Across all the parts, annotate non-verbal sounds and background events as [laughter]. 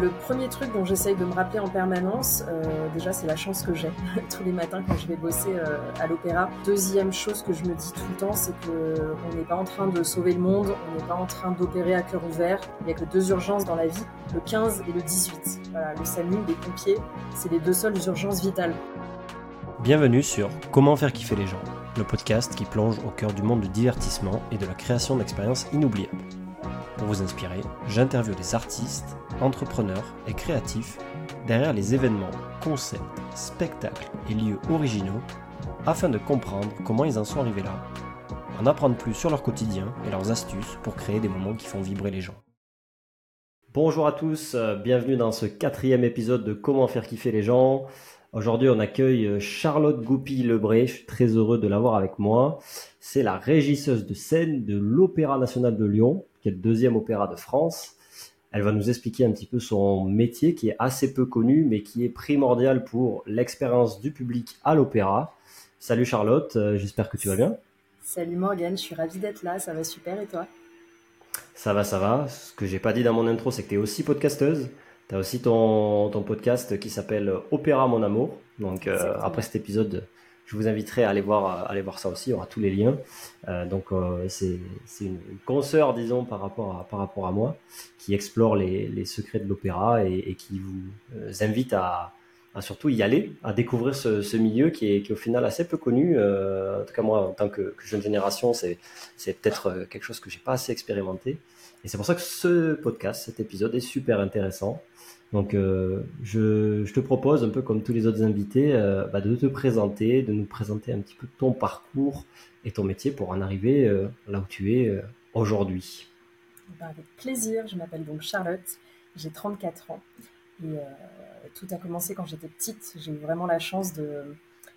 Le premier truc dont j'essaye de me rappeler en permanence, euh, déjà c'est la chance que j'ai [laughs] tous les matins quand je vais bosser euh, à l'opéra. Deuxième chose que je me dis tout le temps, c'est que on n'est pas en train de sauver le monde, on n'est pas en train d'opérer à cœur ouvert. Il n'y a que deux urgences dans la vie, le 15 et le 18. Voilà, le SAMU, les pompiers, c'est les deux seules urgences vitales. Bienvenue sur Comment faire kiffer les gens, le podcast qui plonge au cœur du monde du divertissement et de la création d'expériences inoubliables. Pour vous inspirer, j'interviewe des artistes, entrepreneurs et créatifs derrière les événements, concepts, spectacles et lieux originaux afin de comprendre comment ils en sont arrivés là, en apprendre plus sur leur quotidien et leurs astuces pour créer des moments qui font vibrer les gens. Bonjour à tous, euh, bienvenue dans ce quatrième épisode de Comment faire kiffer les gens. Aujourd'hui, on accueille euh, Charlotte Goupil-Lebré. Je suis très heureux de l'avoir avec moi. C'est la régisseuse de scène de l'Opéra National de Lyon, qui est le deuxième opéra de France. Elle va nous expliquer un petit peu son métier qui est assez peu connu, mais qui est primordial pour l'expérience du public à l'opéra. Salut Charlotte, euh, j'espère que tu vas bien. Salut Morgane, je suis ravie d'être là, ça va super et toi? Ça va, ça va. Ce que j'ai pas dit dans mon intro, c'est que tu es aussi podcasteuse. Tu as aussi ton, ton podcast qui s'appelle Opéra Mon Amour. Donc euh, après cet épisode, je vous inviterai à aller voir, aller voir ça aussi. Il y aura tous les liens. Euh, donc euh, c'est une, consoeur, disons, par rapport à, par rapport à moi, qui explore les, secrets de l'opéra et, qui vous euh, invite à, surtout y aller, à découvrir ce, milieu qui est, au final assez peu connu. En tout cas moi, en tant que, que jeune génération, c'est peut-être quelque chose que j'ai pas assez expérimenté. Et c'est pour ça que ce podcast, cet épisode est super intéressant. Donc, euh, je, te propose, un peu comme tous les autres invités, euh, bah, de te présenter, de nous présenter un petit peu ton parcours et ton métier pour en arriver euh, là où tu es aujourd'hui. Ben avec plaisir, je m'appelle donc Charlotte, j'ai 34 ans et tout a commencé quand j'étais petite. J'ai eu vraiment la chance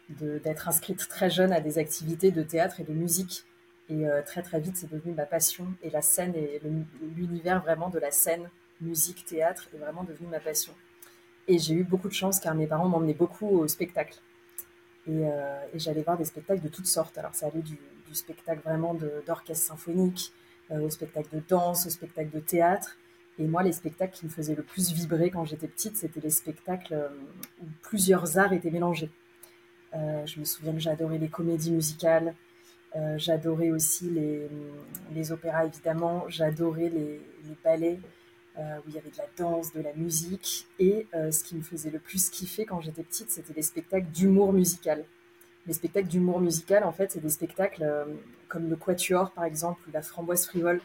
d'être inscrite très jeune à des activités de théâtre et de musique. Et très très vite, c'est devenu ma passion et la scène et l'univers vraiment de la scène musique, théâtre est vraiment devenu ma passion. Et j'ai eu beaucoup de chance car mes parents m'emmenaient beaucoup au spectacle. Et, euh, j'allais voir des spectacles de toutes sortes. Alors ça allait du, spectacle vraiment d'orchestre symphonique, euh, au spectacle de danse, au spectacle de théâtre. Et moi, les spectacles qui me faisaient le plus vibrer quand j'étais petite, c'était les spectacles euh, où plusieurs arts étaient mélangés. Je me souviens que j'adorais les comédies musicales, j'adorais aussi les, les, opéras, évidemment, j'adorais les, les ballets, euh, où il y avait de la danse, de la musique. Et euh, ce qui me faisait le plus kiffer quand j'étais petite, c'était les spectacles d'humour musical. Les spectacles d'humour musical, en fait, c'est des spectacles euh, comme le Quatuor, par exemple, ou la Framboise Frivole.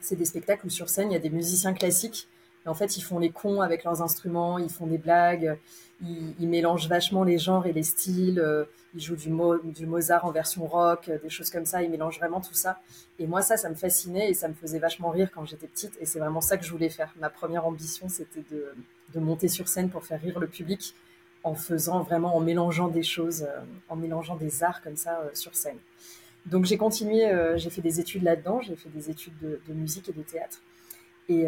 C'est des spectacles où sur scène, il y a des musiciens classiques. Et en fait, ils font les cons avec leurs instruments, ils font des blagues, ils, mélangent vachement les genres et les styles. ils jouent du, Mo, du Mozart en version rock, des choses comme ça. Ils mélangent vraiment tout ça. Et moi, ça, ça me fascinait et ça me faisait vachement rire quand j'étais petite. Et c'est vraiment ça que je voulais faire. Ma première ambition, c'était de, monter sur scène pour faire rire le public en faisant vraiment, en mélangeant des choses, euh, en mélangeant des arts comme ça euh, sur scène. Donc j'ai continué, euh, j'ai fait des études là-dedans, j'ai fait des études de, de, musique et de théâtre. Et,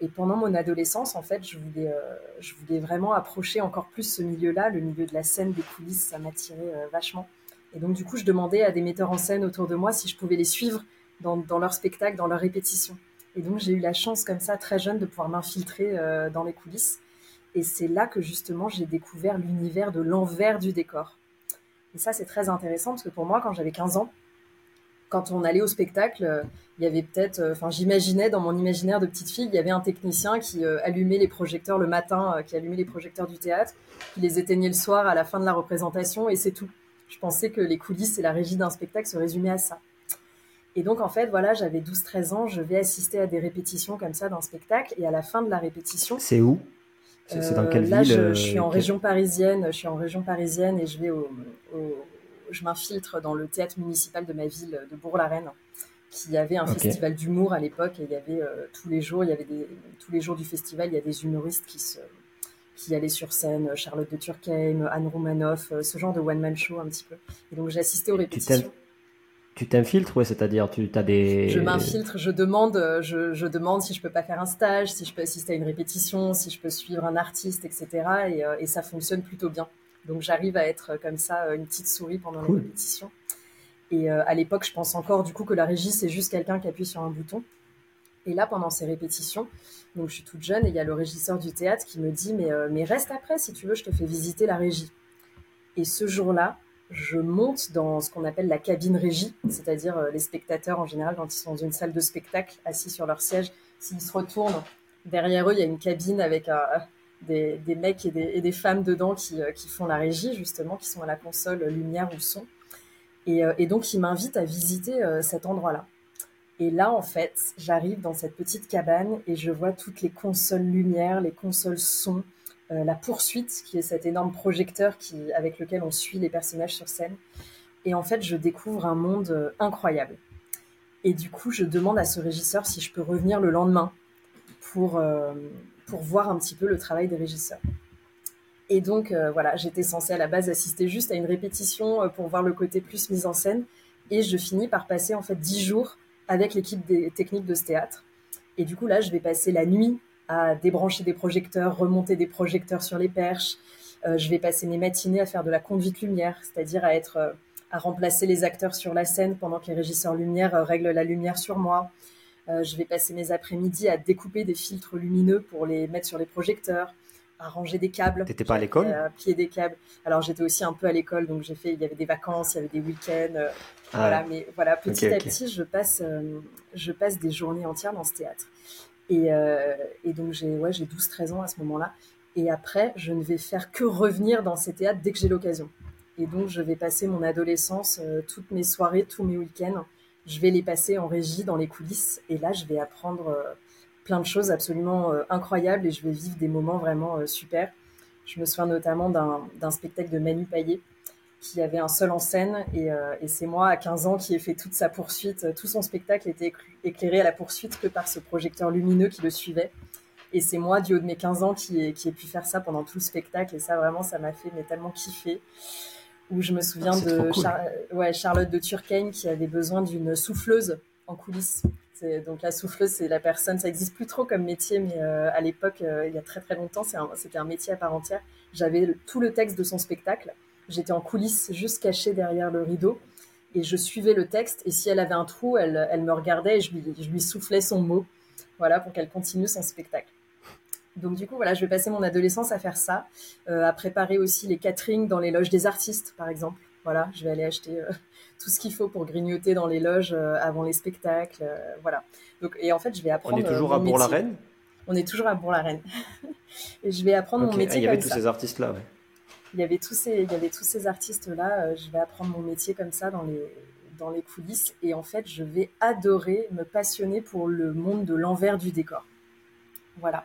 et, pendant mon adolescence, en fait, je voulais, je voulais vraiment approcher encore plus ce milieu-là, le milieu de la scène, des coulisses, ça m'attirait vachement. Et donc du coup, je demandais à des metteurs en scène autour de moi si je pouvais les suivre dans, dans leur spectacle, dans leur répétition. Et donc j'ai eu la chance comme ça, très jeune, de pouvoir m'infiltrer euh, dans les coulisses. Et c'est là que justement j'ai découvert l'univers de l'envers du décor. Et ça c'est très intéressant parce que pour moi, quand j'avais 15 ans, quand on allait au spectacle, euh, il y avait peut-être, enfin euh, j'imaginais dans mon imaginaire de petite fille, il y avait un technicien qui euh, allumait les projecteurs le matin, qui allumait les projecteurs du théâtre, qui les éteignait le soir à la fin de la représentation et c'est tout. Je pensais que les coulisses et la régie d'un spectacle se résumaient à ça. Et donc, en fait, voilà, j'avais 12-13 ans, je vais assister à des répétitions comme ça d'un spectacle, et à la fin de la répétition. C'est où? C'est dans quelle euh, là, je, je, suis en région parisienne, je suis en région parisienne et je vais au, au je m'infiltre dans le théâtre municipal de ma ville, de Bourg-la-Reine, qui avait un okay. festival d'humour à l'époque, et il y avait euh, tous les jours, il y avait des, tous les jours du festival, il y a des humoristes qui se, qui allaient sur scène, Charlotte de Turckheim, Anne Romanoff, ce genre de one-man show un petit peu. Et donc j'ai assisté aux répétitions. Tu t'infiltres, ouais, c'est-à-dire tu as des. Je m'infiltre, je demande, je, je, demande si je peux pas faire un stage, si je peux assister à une répétition, si je peux suivre un artiste, etc. Et, euh, et ça fonctionne plutôt bien. Donc j'arrive à être comme ça une petite souris pendant cool. les répétitions. Et euh, à l'époque, je pense encore du coup que la régie c'est juste quelqu'un qui appuie sur un bouton. Et là, pendant ces répétitions, donc je suis toute jeune et il y a le régisseur du théâtre qui me dit mais, mais reste après si tu veux, je te fais visiter la régie. Et ce jour-là, je monte dans ce qu'on appelle la cabine régie, c'est-à-dire les spectateurs en général quand ils sont dans une salle de spectacle assis sur leur siège, s'ils se retournent, derrière eux il y a une cabine avec un, des, mecs et des, femmes dedans euh, qui, font la régie, justement, qui sont à la console lumière ou son. Et, euh, donc, ils m'invitent à visiter euh, cet endroit-là. Et là, en fait, j'arrive dans cette petite cabane et je vois toutes les consoles lumière, les consoles son, la poursuite, qui est cet énorme projecteur qui, avec lequel on suit les personnages sur scène. Et en fait, je découvre un monde incroyable. Et du coup, je demande à ce régisseur si je peux revenir le lendemain pour, pour voir un petit peu le travail des régisseurs. Et donc, euh, voilà, j'étais censée à la base assister juste à une répétition euh, pour voir le côté plus mise en scène. Et je finis par passer en fait dix jours avec l'équipe des techniques de ce théâtre. Et du coup, là, je vais passer la nuit à débrancher des projecteurs, remonter des projecteurs sur les perches. Euh, je vais passer mes matinées à faire de la conduite lumière, c'est-à-dire à être à remplacer les acteurs sur la scène pendant que les régisseurs lumière règlent la lumière sur moi. Euh, je vais passer mes après-midi à découper des filtres lumineux pour les mettre sur les projecteurs, à ranger des câbles. T'étais pas à l'école? À plier des câbles. Alors j'étais aussi un peu à l'école, donc j'ai fait. Il y avait des vacances, il y avait des week-ends. Euh, ah voilà, mais voilà, petit à petit, je passe, euh, je passe des journées entières dans ce théâtre. Et, et donc j'ai, ouais, j'ai 12-13 ans à ce moment-là. Et après, je ne vais faire que revenir dans ces théâtres dès que j'ai l'occasion. Et donc, je vais passer mon adolescence, toutes mes soirées, tous mes week-ends je vais les passer en régie dans les coulisses et là je vais apprendre euh, plein de choses absolument euh, incroyables et je vais vivre des moments vraiment euh, super. Je me souviens notamment d'un spectacle de Manu Payet qui avait un seul en scène et, c'est moi à 15 ans qui ai fait toute sa poursuite. Tout son spectacle était éclairé à la poursuite que par ce projecteur lumineux qui le suivait. Et c'est moi, du haut de mes 15 ans, qui ai, pu faire ça pendant tout le spectacle. Et ça, vraiment, ça m'a fait mais tellement kiffer où je me souviens ah, de ouais, Charlotte de Turckheim qui avait besoin d'une souffleuse en coulisses. Donc la souffleuse, c'est la personne, ça existe plus trop comme métier, mais euh, à l'époque, euh, il y a très très longtemps, c'était un, métier à part entière. J'avais tout le texte de son spectacle. J'étais en coulisses, juste cachée derrière le rideau, et je suivais le texte. Et si elle avait un trou, elle, elle me regardait et je lui, je lui soufflais son mot, voilà, pour qu'elle continue son spectacle. Donc du coup, voilà, je vais passer mon adolescence à faire ça, euh, à préparer aussi les caterings dans les loges des artistes, par exemple. Voilà, je vais aller acheter euh, [laughs] tout ce qu'il faut pour grignoter dans les loges euh, avant les spectacles, voilà. Donc et en fait, je vais apprendre. On est toujours à Bourg-la-Reine. On est toujours à Bourg-la-Reine. et je vais apprendre mon métier. Ah, il y avait tous ces artistes là, ouais. Il y avait tous ces, il y avait tous ces artistes là. je vais apprendre mon métier comme ça dans les dans les coulisses et en fait, je vais adorer me passionner pour le monde de l'envers du décor. Voilà.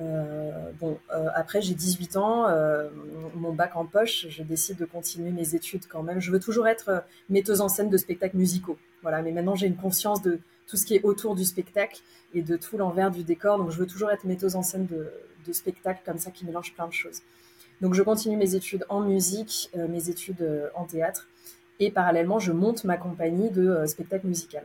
Euh, bon, euh, après j'ai 18 ans, euh, mon bac en poche, je décide de continuer mes études quand même. Je veux toujours être metteuse en scène de spectacles musicaux, voilà. Mais maintenant j'ai une conscience de tout ce qui est autour du spectacle et de tout l'envers du décor. Donc je veux toujours être metteuse en scène de, de spectacles comme ça qui mélange plein de choses. Donc je continue mes études en musique, mes études en théâtre et parallèlement je monte ma compagnie de spectacle musical.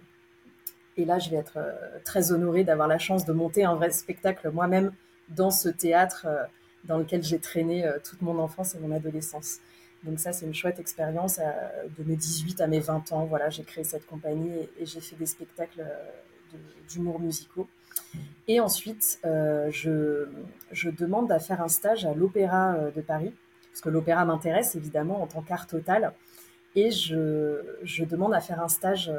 Et là je vais être très honorée d'avoir la chance de monter un vrai spectacle moi-même dans ce théâtre euh, dans lequel j'ai traîné euh, toute mon enfance et mon adolescence. Donc ça, c'est une chouette expérience. Euh, de mes 18 à mes 20 ans, voilà, j'ai créé cette compagnie et, j'ai fait des spectacles d'humour musicaux. Et ensuite, je, demande à faire un stage à l'Opéra de Paris, parce que l'opéra m'intéresse évidemment en tant qu'art total. Et je, demande à faire un stage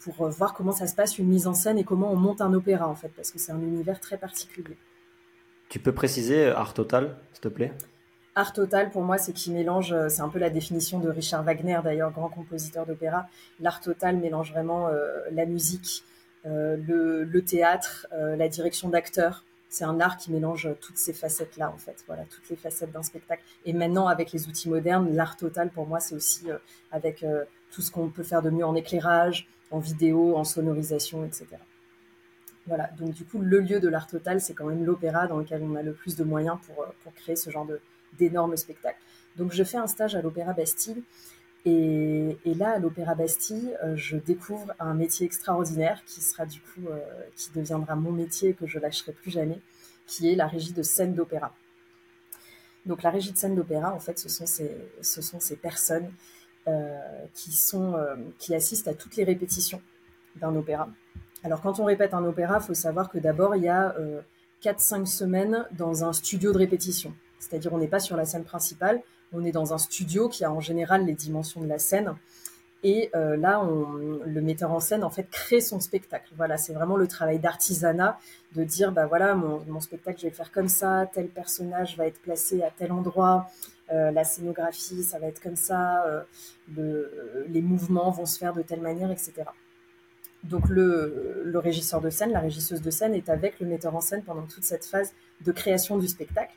pour voir comment ça se passe, une mise en scène et comment on monte un opéra en fait, parce que c'est un univers très particulier. Tu peux préciser euh, art total, s'il te plaît? Art total, pour moi, c'est qui mélange, euh, c'est un peu la définition de Richard Wagner, d'ailleurs, grand compositeur d'opéra. L'art total mélange vraiment euh, la musique, le, théâtre, la direction d'acteur. C'est un art qui mélange toutes ces facettes-là, en fait. Voilà, toutes les facettes d'un spectacle. Et maintenant, avec les outils modernes, l'art total, pour moi, c'est aussi avec tout ce qu'on peut faire de mieux en éclairage, en vidéo, en sonorisation, etc. Voilà, donc du coup, le lieu de l'art total, c'est quand même l'opéra dans lequel on a le plus de moyens pour, euh, pour créer ce genre d'énormes spectacles. Donc je fais un stage à l'Opéra Bastille. Et, et, là, à l'Opéra Bastille, euh, je découvre un métier extraordinaire qui sera du coup, euh, qui deviendra mon métier et que je lâcherai plus jamais, qui est la régie de scène d'opéra. Donc la régie de scène d'opéra, en fait, ce sont ces, ce sont ces personnes qui, sont, qui assistent à toutes les répétitions d'un opéra Alors quand on répète un opéra, il faut savoir que d'abord il y a 4-5 semaines dans un studio de répétition. C'est-à-dire on n'est pas sur la scène principale, on est dans un studio qui a en général les dimensions de la scène. Et euh, là, on, le metteur en scène en fait crée son spectacle. Voilà, c'est vraiment le travail d'artisanat de dire bah voilà mon, spectacle je vais le faire comme ça, tel personnage va être placé à tel endroit, euh, la scénographie ça va être comme ça, euh, les mouvements vont se faire de telle manière, etc. Donc le, régisseur de scène, la régisseuse de scène est avec le metteur en scène pendant toute cette phase de création du spectacle.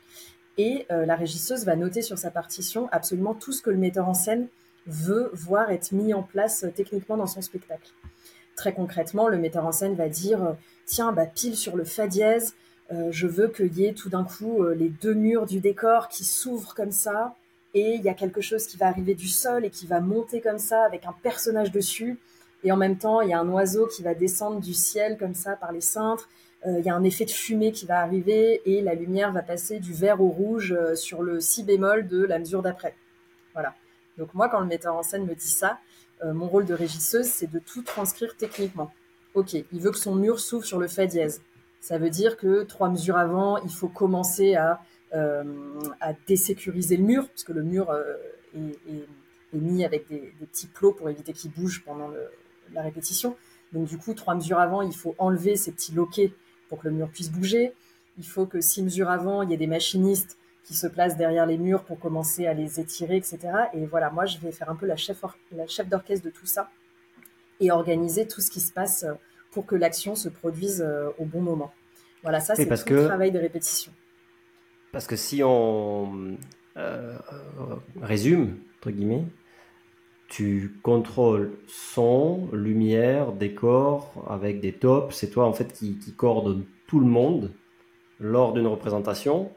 Et la régisseuse va noter sur sa partition absolument tout ce que le metteur en scène veut voir être mis en place euh, techniquement dans son spectacle. Très concrètement, le metteur en scène va dire euh, tiens, bah, pile sur le fa dièse, euh, je veux qu'il y ait tout d'un coup les deux murs du décor qui s'ouvrent comme ça, et il y a quelque chose qui va arriver du sol et qui va monter comme ça avec un personnage dessus, et en même temps, il y a un oiseau qui va descendre du ciel comme ça par les cintres, il y a un effet de fumée qui va arriver, et la lumière va passer du vert au rouge sur le si bémol de la mesure d'après. Voilà. Donc moi, quand le metteur en scène me dit ça, euh, mon rôle de régisseuse, c'est de tout transcrire techniquement. Ok, il veut que son mur s'ouvre sur le fa dièse. Ça veut dire que trois mesures avant, il faut commencer à, euh, désécuriser le mur, puisque le mur euh, est, mis avec des, petits plots pour éviter qu'il bouge pendant la répétition. Donc du coup, trois mesures avant, il faut enlever ces petits loquets pour que le mur puisse bouger. Il faut que six mesures avant, il y ait des machinistes qui se placent derrière les murs pour commencer à les étirer, etc. Et voilà, moi, je vais faire un peu la chef, la chef d'orchestre de tout ça et organiser tout ce qui se passe euh, pour que l'action se produise euh, au bon moment. Voilà, ça, c'est le travail de répétition. Parce que si on euh, résume, entre guillemets, tu contrôles son, lumière, décor avec des tops. C'est toi en fait qui, qui coordonne tout le monde lors d'une représentation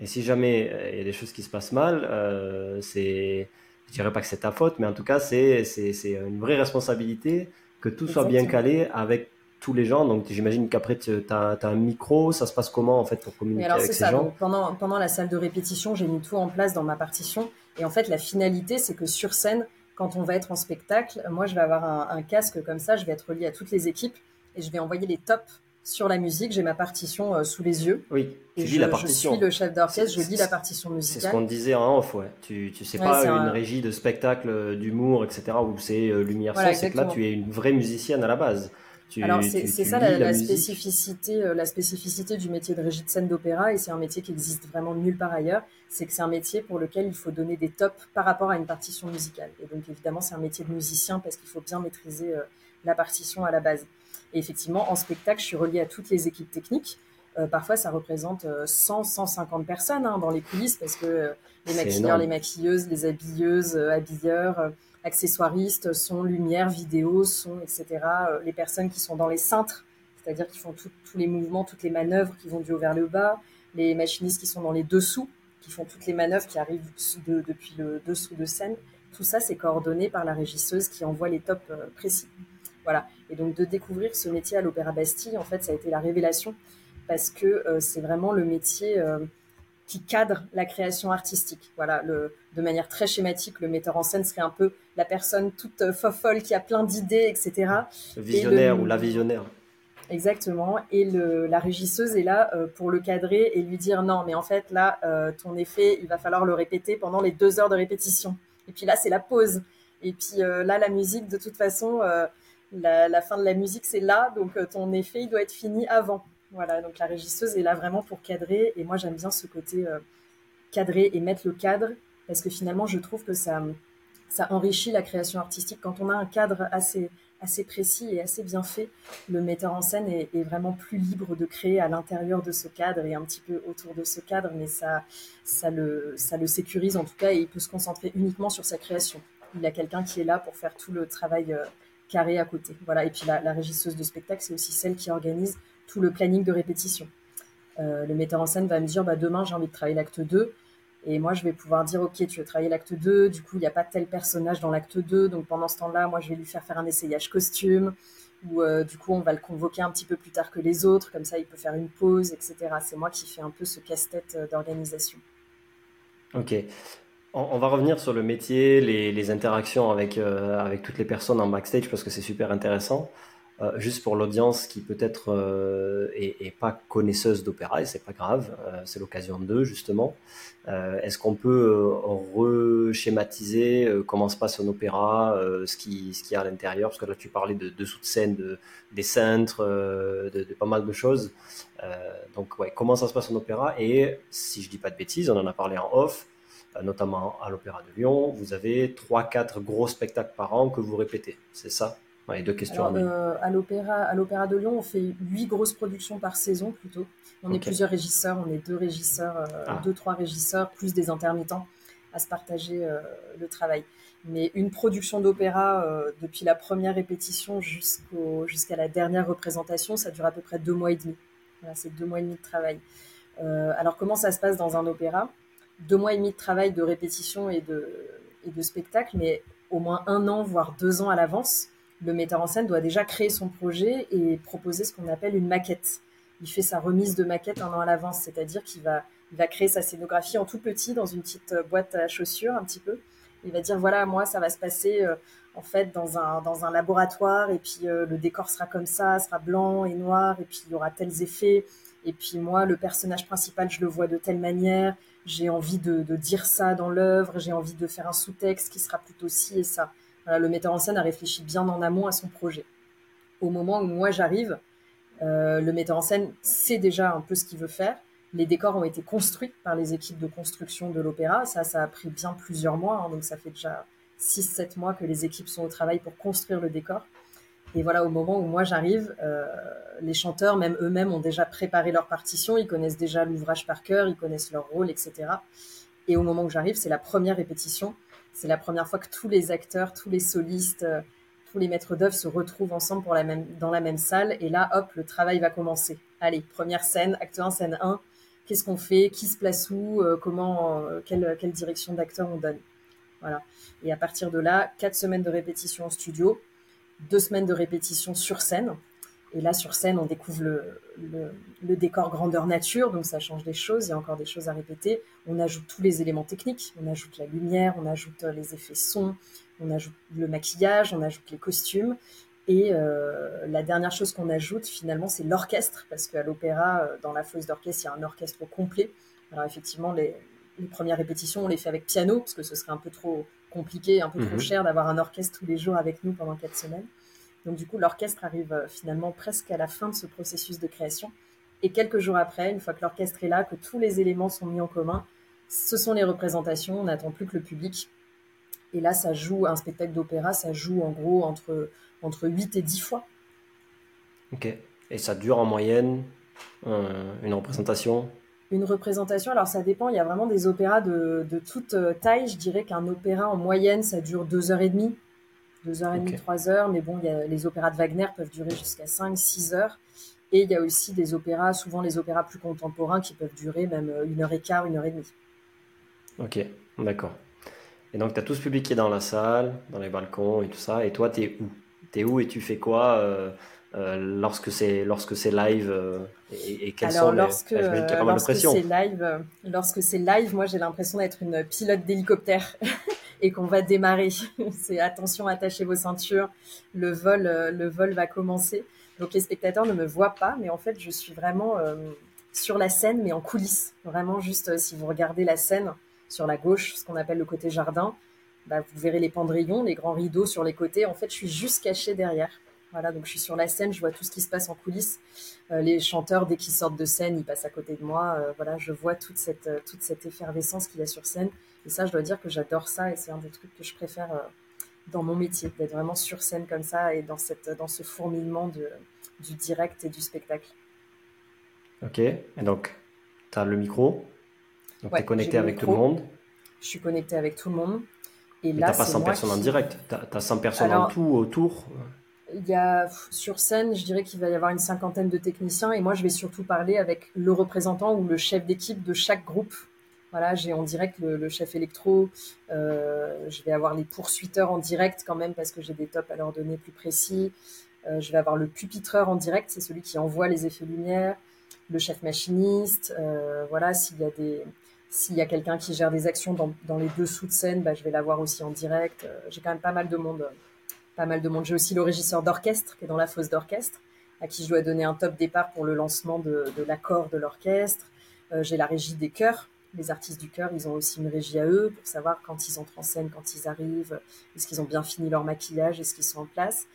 et si jamais euh, il y a des choses qui se passent mal, euh, c'est, je dirais pas que c'est ta faute, mais en tout cas, c'est, c'est, c'est une vraie responsabilité que tout soit bien calé avec tous les gens. Donc, j'imagine qu'après, tu as, un micro. Ça se passe comment, en fait, pour communiquer alors, avec ces ça. gens pendant, pendant la salle de répétition, j'ai mis tout en place dans ma partition. Et en fait, la finalité, c'est que sur scène, quand on va être en spectacle, moi, je vais avoir un, un casque comme ça. Je vais être relié à toutes les équipes et je vais envoyer les tops sur la musique, j'ai ma partition euh, sous les yeux. Oui, tu lis la partition. Je suis le chef d'orchestre, je lis la partition musicale. C'est ce qu'on disait en off, ouais. Tu, tu sais pas une régie de spectacle, euh, d'humour, etc., où c'est euh, lumière son, c'est que là, tu es une vraie musicienne à la base. Alors c'est ça la, spécificité, la spécificité du métier de régie de scène d'opéra, et c'est un métier qui existe vraiment nulle part ailleurs, c'est que c'est un métier pour lequel il faut donner des tops par rapport à une partition musicale. Et donc évidemment c'est un métier de musicien parce qu'il faut bien maîtriser la partition à la base. Et effectivement, en spectacle, je suis reliée à toutes les équipes techniques. Euh, parfois, ça représente 100, euh, 150 personnes hein, dans les coulisses parce que euh, les maquilleurs, les maquilleuses, les habilleuses, habilleurs, accessoiristes, son, lumière, vidéo, son, etc. les personnes qui sont dans les cintres, c'est-à-dire qui font tous les mouvements, toutes les manœuvres qui vont du haut vers le bas, les machinistes qui sont dans les dessous, qui font toutes les manœuvres qui arrivent depuis le dessous de scène. Tout ça, c'est coordonné par la régisseuse qui envoie les tops précis. Voilà. Et donc de découvrir ce métier à l'Opéra Bastille, en fait, ça a été la révélation parce que euh, c'est vraiment le métier euh, qui cadre la création artistique. Voilà, le, de manière très schématique, le metteur en scène serait un peu la personne toute euh, fofolle qui a plein d'idées, etc. Le visionnaire ou la visionnaire. Exactement. Et le, la régisseuse est là pour le cadrer et lui dire non, mais en fait là, ton effet, il va falloir le répéter pendant les deux heures de répétition. Et puis là, c'est la pause. Et puis là, la musique, de toute façon, la, fin de la musique, c'est là, donc euh, ton effet, il doit être fini avant. Voilà, donc la régisseuse est là vraiment pour cadrer, et moi j'aime bien ce côté euh, cadrer et mettre le cadre, parce que finalement je trouve que ça, enrichit la création artistique. Quand on a un cadre assez, précis et assez bien fait, le metteur en scène est, vraiment plus libre de créer à l'intérieur de ce cadre et un petit peu autour de ce cadre, mais ça, le, sécurise en tout cas, et il peut se concentrer uniquement sur sa création. Il y a quelqu'un qui est là pour faire tout le travail. Euh, carré à côté. Voilà. Et puis la, régisseuse de spectacle, c'est aussi celle qui organise tout le planning de répétition. Euh, le metteur en scène va me dire bah, demain j'ai envie de travailler l'acte 2 et moi je vais pouvoir dire ok tu veux travailler l'acte 2 du coup il n'y a pas tel personnage dans l'acte 2 donc pendant ce temps-là moi je vais lui faire faire un essayage costume ou euh, du coup on va le convoquer un petit peu plus tard que les autres. Comme ça il peut faire une pause etc c'est moi qui fais un peu ce casse-tête euh, d'organisation. Ok. On, va revenir sur le métier, les, interactions avec, avec toutes les personnes en backstage parce que c'est super intéressant. Euh, juste pour l'audience qui peut-être est, pas connaisseuse d'opéra, et c'est pas grave, c'est l'occasion d'eux justement. Est-ce qu'on peut reschématiser comment se passe un opéra, ce qui ce qu'il y a à l'intérieur, parce que là tu parlais de dessous de scène, de, des cintres, de, de, pas mal de choses. donc ouais, comment ça se passe en opéra? Et si je dis pas de bêtises, on en a parlé en off. Euh, notamment à l'Opéra de Lyon, vous avez 3-4 gros spectacles par an que vous répétez, c'est ça? Les deux questions. Euh, à l'Opéra de Lyon, on fait 8 grosses productions par saison plutôt. On est plusieurs régisseurs, on est deux régisseurs, euh, ah. deux, trois régisseurs, plus des intermittents à se partager le travail. Mais une production d'opéra, depuis la première répétition jusqu'à la dernière représentation, ça dure à peu près deux mois et demi. Voilà, c'est deux mois et demi de travail. alors comment ça se passe dans un opéra? Deux mois et demi de travail de répétition et de, et de spectacle, mais au moins un an, voire deux ans à l'avance, le metteur en scène doit déjà créer son projet et proposer ce qu'on appelle une maquette. Il fait sa remise de maquette un an à l'avance, c'est-à-dire qu'il va, il va créer sa scénographie en tout petit dans une petite boîte à chaussures un petit peu. Il va dire voilà, moi, ça va se passer euh, en fait dans un, dans un laboratoire et puis euh, le décor sera comme ça, sera blanc et noir et puis il y aura tels effets. Et puis moi, le personnage principal, je le vois de telle manière j'ai envie de, dire ça dans l'œuvre, j'ai envie de faire un sous-texte qui sera plutôt ci et ça. Le metteur en scène a réfléchi bien en amont à son projet. Au moment où moi j'arrive, euh, le metteur en scène sait déjà un peu ce qu'il veut faire. Les décors ont été construits par les équipes de construction de l'opéra. Ça, ça a pris bien plusieurs mois. Hein, donc ça fait déjà 6-7 mois que les équipes sont au travail pour construire le décor. Et voilà, au moment où moi j'arrive, euh, les chanteurs, même eux-mêmes, ont déjà préparé leur partition, ils connaissent déjà l'ouvrage par cœur, ils connaissent leur rôle, etc. Et au moment où j'arrive, c'est la première répétition. C'est la première fois que tous les acteurs, tous les solistes, euh, tous les maîtres d'œuvre se retrouvent ensemble dans la même salle. Et là, hop, le travail va commencer. Allez, première scène, acte 1, scène 1. Qu'est-ce qu'on fait? Qui se place où? Euh, Comment quelle, quelle direction d'acteur on donne? Voilà. Et à partir de là, quatre semaines de répétition en studio deux semaines de répétition sur scène. Et là, sur scène, on découvre le, décor grandeur nature, donc ça change des choses, il y a encore des choses à répéter. On ajoute tous les éléments techniques, on ajoute la lumière, on ajoute euh, les effets son, on ajoute le maquillage, on ajoute les costumes. Et euh, la dernière chose qu'on ajoute, finalement, c'est l'orchestre, parce qu'à l'opéra, euh, dans la fosse d'orchestre, il y a un orchestre complet. Alors effectivement, les, premières répétitions, on les fait avec piano, parce que ce serait un peu trop compliqué, un peu trop mhm. cher d'avoir un orchestre tous les jours avec nous pendant quatre semaines. Donc du coup, l'orchestre arrive euh, finalement presque à la fin de ce processus de création. Et quelques jours après, une fois que l'orchestre est là, que tous les éléments sont mis en commun, ce sont les représentations, on n'attend plus que le public. Et là, ça joue, un spectacle d'opéra, ça joue en gros entre, entre 8 et 10 fois. Ok. Et ça dure en moyenne euh, une représentation? Une représentation, alors ça dépend, il y a vraiment des opéras de, de toute euh, taille. Je dirais qu'un opéra en moyenne, ça dure deux heures et demie, deux heures et demie, trois heures. Mais bon, y a, les opéras de Wagner peuvent durer jusqu'à 5, 6 heures. Et il y a aussi des opéras, souvent les opéras plus contemporains, qui peuvent durer même euh, une heure et quart, une heure et demie. Ok, d'accord. Et donc, tu as tout ce public qui est dans la salle, dans les balcons et tout ça. Et toi, tu es où? Tu es où et tu fais quoi euh, euh, lorsque c'est lorsque c'est live euh, et, et quelles Alors, lorsque, lorsque c'est live, euh, lorsque c'est live, moi j'ai l'impression d'être une pilote d'hélicoptère [laughs] et qu'on va démarrer. [laughs] c'est attention, attachez vos ceintures, le vol, le vol va commencer. Donc les spectateurs ne me voient pas, mais en fait je suis vraiment sur la scène, mais en coulisses. Vraiment juste si vous regardez la scène sur la gauche, ce qu'on appelle le côté jardin, bah, vous verrez les pendrillons, les grands rideaux sur les côtés. En fait, je suis juste cachée derrière. Voilà, donc je suis sur la scène, je vois tout ce qui se passe en coulisses. Euh, les chanteurs, dès qu'ils sortent de scène, ils passent à côté de moi. Euh, voilà, je vois toute cette, euh, toute cette effervescence qu'il y a sur scène. Et ça, je dois dire que j'adore ça et c'est un des trucs que je préfère dans mon métier, d'être vraiment sur scène comme ça et dans, cette, dans ce fourmillement de, du direct et du spectacle. Ok, et donc tu as le micro, donc tu es connecté avec tout le monde. Je suis connecté avec tout le monde. Et là, tu pas 100 personnes en direct, tu as, 100 personnes en tout autour il y a sur scène, je dirais qu'il va y avoir une cinquantaine de techniciens et moi je vais surtout parler avec le représentant ou le chef d'équipe de chaque groupe. Voilà, j'ai en direct le, chef électro, euh, je vais avoir les poursuiteurs en direct quand même parce que j'ai des tops à leur donner plus précis. Euh, je vais avoir le pupitreur en direct, c'est celui qui envoie les effets lumière, le chef machiniste. Euh, voilà, s'il y a des s'il y a quelqu'un qui gère des actions dans, dans les dessous de scène, bah, je vais l'avoir aussi en direct. j'ai quand même pas mal de monde pas mal de monde. J'ai aussi le régisseur d'orchestre qui est dans la fosse d'orchestre, à qui je dois donner un top départ pour le lancement de, l'accord de l'orchestre. Euh, j'ai la régie des chœurs. Les artistes du chœur, ils ont aussi une régie à eux pour savoir quand ils entrent en scène, quand ils arrivent, est-ce qu'ils ont bien fini leur maquillage, est-ce qu'ils sont en place.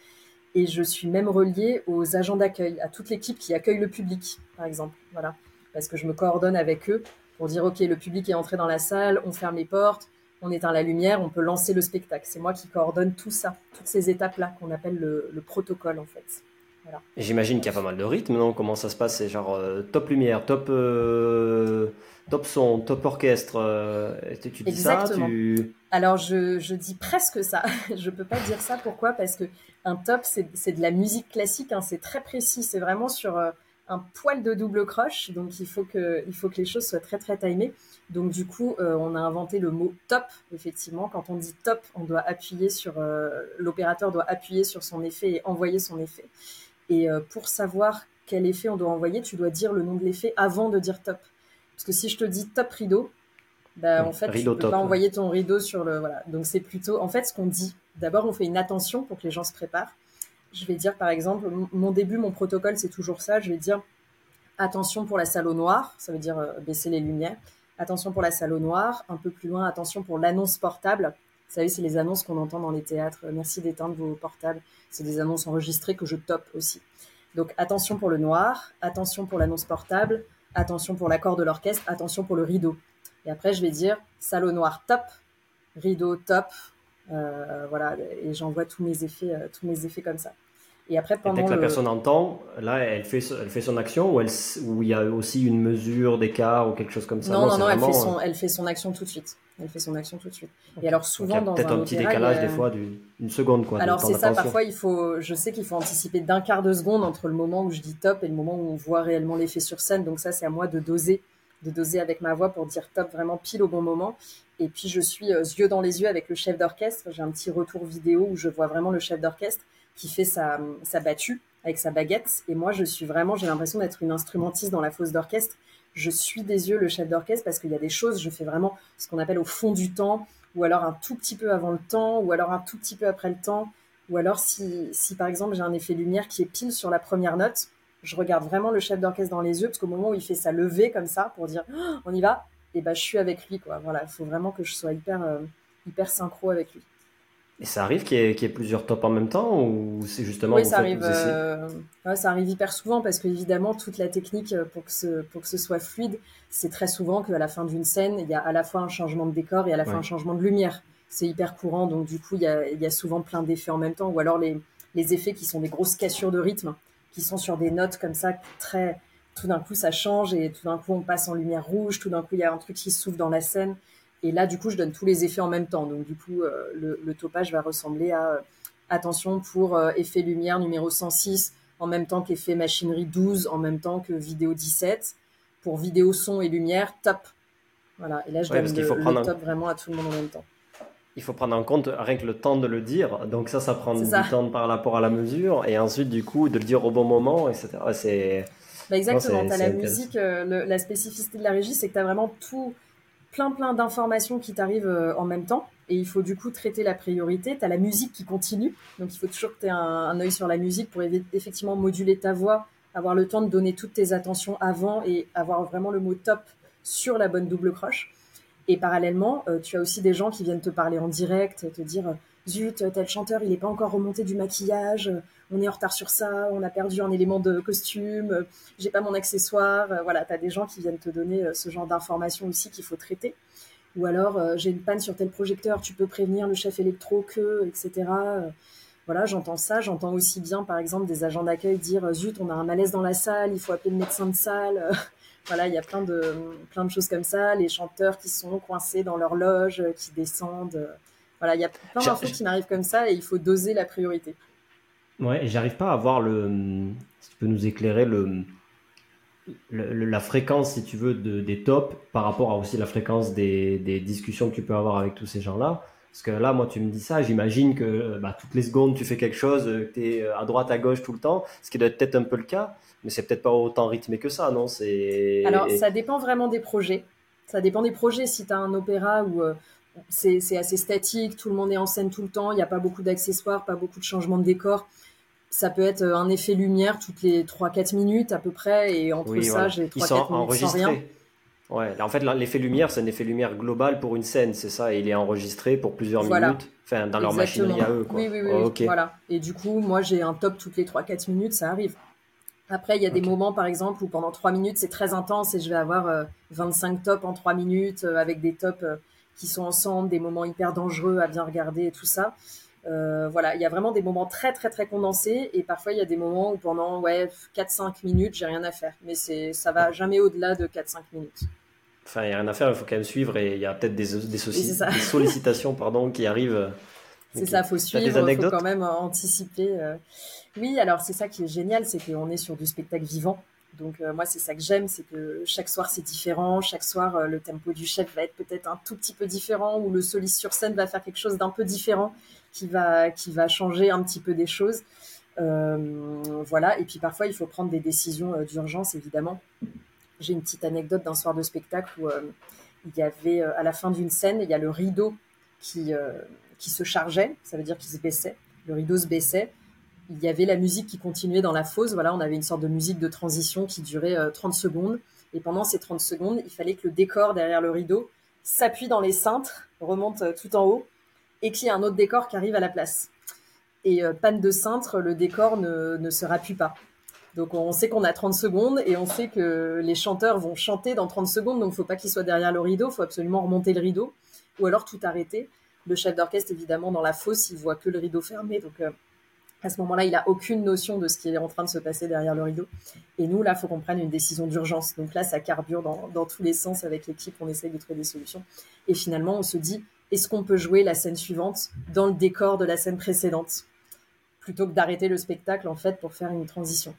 Et je suis même reliée aux agents d'accueil, à toute l'équipe qui accueille le public, par exemple. Voilà. Parce que je me coordonne avec eux pour dire, OK, le public est entré dans la salle, on ferme les portes, on éteint la lumière, on peut lancer le spectacle. C'est moi qui coordonne tout ça, toutes ces étapes-là qu'on appelle le, protocole en fait. J'imagine qu'il y a pas mal de rythmes, non? Comment ça se passe? C'est genre euh, top lumière, top, euh, top son, top orchestre. Euh, tu dis ça Alors je, je, dis presque ça. [laughs] je peux pas dire ça. Pourquoi? Parce que un top, c'est de la musique classique. Hein. c'est très précis. C'est vraiment sur un poil de double croche, donc il faut que, il faut que les choses soient très très timées. Donc du coup, euh, on a inventé le mot top. Effectivement, quand on dit top, on doit appuyer sur euh, l'opérateur doit appuyer sur son effet et envoyer son effet. Et euh, pour savoir quel effet on doit envoyer, tu dois dire le nom de l'effet avant de dire top. Parce que si je te dis top rideau, bah, en fait, tu peux pas envoyer ton rideau sur le voilà. Donc c'est plutôt en fait ce qu'on dit. D'abord, on fait une attention pour que les gens se préparent je vais dire par exemple, mon début, mon protocole, c'est toujours ça. Je vais dire attention pour la salle au noir, ça veut dire euh, baisser les lumières. Attention pour la salle au noir. Un peu plus loin, attention pour l'annonce portable. Vous savez, c'est les annonces qu'on entend dans les théâtres. Merci d'éteindre vos portables. C'est des annonces enregistrées que je top aussi. Donc attention pour le noir, attention pour l'annonce portable, attention pour l'accord de l'orchestre, attention pour le rideau. Et après, je vais dire au noir top, rideau top, euh, voilà, et j'envoie tous euh, tous mes effets comme ça. Et après, pendant. dès que la personne entend, là, elle fait, elle fait son action ou, elle, ou il y a aussi une mesure d'écart ou quelque chose comme ça? Non, non, non, elle, fait son, euh, elle fait son action tout de suite. Elle fait son action tout de suite. Et alors, souvent, dans peut-être un, petit décalage, des fois, d'une seconde. Quoi, alors, c'est ça, parfois, il faut, je sais qu'il faut anticiper d'un quart de seconde entre le moment où je dis top et le moment où on voit réellement l'effet sur scène. Donc, ça, c'est à moi de doser, de doser avec ma voix pour dire top vraiment pile au bon moment. Et puis, je suis euh, yeux dans les yeux avec le chef d'orchestre. J'ai un petit retour vidéo où je vois vraiment le chef d'orchestre qui fait sa, sa battue avec sa baguette. Et moi, je suis vraiment, j'ai l'impression d'être une instrumentiste dans la fosse d'orchestre. Je suis des yeux le chef d'orchestre parce qu'il y a des choses, je fais vraiment ce qu'on appelle au fond du temps, ou alors un tout petit peu avant le temps, ou alors un tout petit peu après le temps, ou alors si, si par exemple j'ai un effet lumière qui est pile sur la première note, je regarde vraiment le chef d'orchestre dans les yeux parce qu'au moment où il fait sa levée comme ça pour dire oh, on y va, et ben je suis avec lui quoi. Voilà, il faut vraiment que je sois hyper euh, hyper synchro avec lui. Et ça arrive qu'il y, ait plusieurs tops en même temps ou c'est justement Oui, ça arrive, euh, ça arrive hyper souvent parce qu'évidemment, toute la technique euh, pour que ce, pour que ce soit fluide, c'est très souvent qu'à la fin d'une scène, il y a à la fois un changement de décor et à la fois un changement de lumière. C'est hyper courant, donc du coup, il y a, il y a souvent plein d'effets en même temps ou alors les, les effets qui sont des grosses cassures de rythme, qui sont sur des notes comme ça, très. Tout d'un coup, ça change et tout d'un coup, on passe en lumière rouge, tout d'un coup, il y a un truc qui s'ouvre dans la scène. Et là, du coup, je donne tous les effets en même temps. Donc, du coup, euh, le, topage va ressembler à euh, attention pour euh, effet lumière numéro 106, en même temps qu'effet machinerie 12, en même temps que vidéo 17. Pour vidéo son et lumière, top. Voilà. Et là, je donne le, top vraiment à tout le monde en même temps. Il faut prendre en compte rien que le temps de le dire. Donc ça, ça prend du temps par rapport à la mesure. Et ensuite, du coup, de le dire au bon moment, etc. C'est... Bah exactement. Tu as la musique, la spécificité de la régie, c'est que tu as vraiment tout plein plein d'informations qui t'arrivent euh, en même temps et il faut du coup traiter la priorité. Tu as la musique qui continue, donc il faut toujours que tu aies un, œil sur la musique pour effectivement moduler ta voix, avoir le temps de donner toutes tes attentions avant et avoir vraiment le mot top sur la bonne double croche. Et parallèlement, euh, tu as aussi des gens qui viennent te parler en direct, te dire zut, tel chanteur, il n'est pas encore remonté du maquillage, on est en retard sur ça, on a perdu un élément de costume, j'ai pas mon accessoire. Voilà, tu as des gens qui viennent te donner euh, ce genre d'informations aussi qu'il faut traiter. Ou alors, euh, j'ai une panne sur tel projecteur, tu peux prévenir le chef électro que, etc. Voilà, j'entends ça. J'entends aussi bien, par exemple, des agents d'accueil dire zut, on a un malaise dans la salle, il faut appeler le médecin de salle. [laughs] voilà, il y a plein de, plein de choses comme ça. Les chanteurs qui sont coincés dans leur loge, qui descendent. Voilà, il y a plein d'infos qui m'arrivent comme ça et il faut doser la priorité. Ouais, j'arrive pas à voir le. Si tu peux nous éclairer le, la fréquence, si tu veux, de, des tops par rapport à aussi la fréquence des, des discussions que tu peux avoir avec tous ces gens-là. Parce que là, moi, tu me dis ça, j'imagine que bah, toutes les secondes, tu fais quelque chose, tu es euh, à droite, à gauche tout le temps, ce qui doit être peut-être un peu le cas, mais c'est peut-être pas autant rythmé que ça, non? Alors, ça dépend vraiment des projets. Ça dépend des projets. Si tu as un opéra où euh, c'est assez statique, tout le monde est en scène tout le temps, il n'y a pas beaucoup d'accessoires, pas beaucoup de changements de décor. Ça peut être un effet lumière toutes les 3-4 minutes à peu près, et entre ça, j'ai 3-4 minutes sans rien. Ouais, en fait, l'effet lumière, c'est un effet lumière global pour une scène, c'est ça, et il est enregistré pour plusieurs minutes, enfin, dans leur machinerie à eux, quoi. Oui, oui, oui, voilà. Et du coup, moi, j'ai un top toutes les 3-4 minutes, ça arrive. Après, il y a des moments, par exemple, où pendant 3 minutes, c'est très intense et je vais avoir 25 euh, tops en 3 minutes, euh, avec des tops euh, qui sont ensemble, des moments hyper dangereux à bien regarder et tout ça. voilà, il y a vraiment des moments très, très, très condensés et parfois, il y a des moments où pendant ouais, 4-5 minutes, j'ai rien à faire. Mais ça va jamais au-delà de 4-5 minutes. Enfin, il n'y a rien à faire, il faut quand même suivre et il y a peut-être des, des, sollicitations pardon, qui arrivent. C'est ça, il faut suivre, il faut quand même anticiper. Oui, alors c'est ça qui est génial, c'est qu'on est sur du spectacle vivant. Donc euh, moi, c'est ça que j'aime, c'est que chaque soir, c'est différent. Chaque soir, euh, le tempo du chef va être peut-être un tout petit peu différent, ou le soliste sur scène va faire quelque chose d'un peu différent, qui va, changer un petit peu des choses. Euh, voilà, et puis parfois, il faut prendre des décisions d'urgence, évidemment. J'ai une petite anecdote d'un soir de spectacle où il y avait, à la fin d'une scène, il y a le rideau qui, qui se chargeait, ça veut dire qu'il se baissait. Le rideau se baissait il y avait la musique qui continuait dans la fosse. Voilà, on avait une sorte de musique de transition qui durait 30 euh, secondes. Et pendant ces 30 secondes, il fallait que le décor derrière le rideau s'appuie dans les cintres, remonte euh, tout en haut, et qu'il y ait un autre décor qui arrive à la place. Et euh, panne de cintre, le décor ne, se rappuie pas. Donc on sait qu'on a 30 secondes et on sait que les chanteurs vont chanter dans 30 secondes, donc il ne faut pas qu'ils soient derrière le rideau, il faut absolument remonter le rideau, ou alors tout arrêter. Le chef d'orchestre, évidemment, dans la fosse, il voit que le rideau fermé, donc à ce moment-là, il n'a aucune notion de ce qui est en train de se passer derrière le rideau. Et nous, là, il faut qu'on prenne une décision d'urgence. Donc là, ça carbure dans, tous les sens avec l'équipe. On essaye de trouver des solutions. Et finalement, on se dit, est-ce qu'on peut jouer la scène suivante dans le décor de la scène précédente? Plutôt que d'arrêter le spectacle, en fait, pour faire une transition.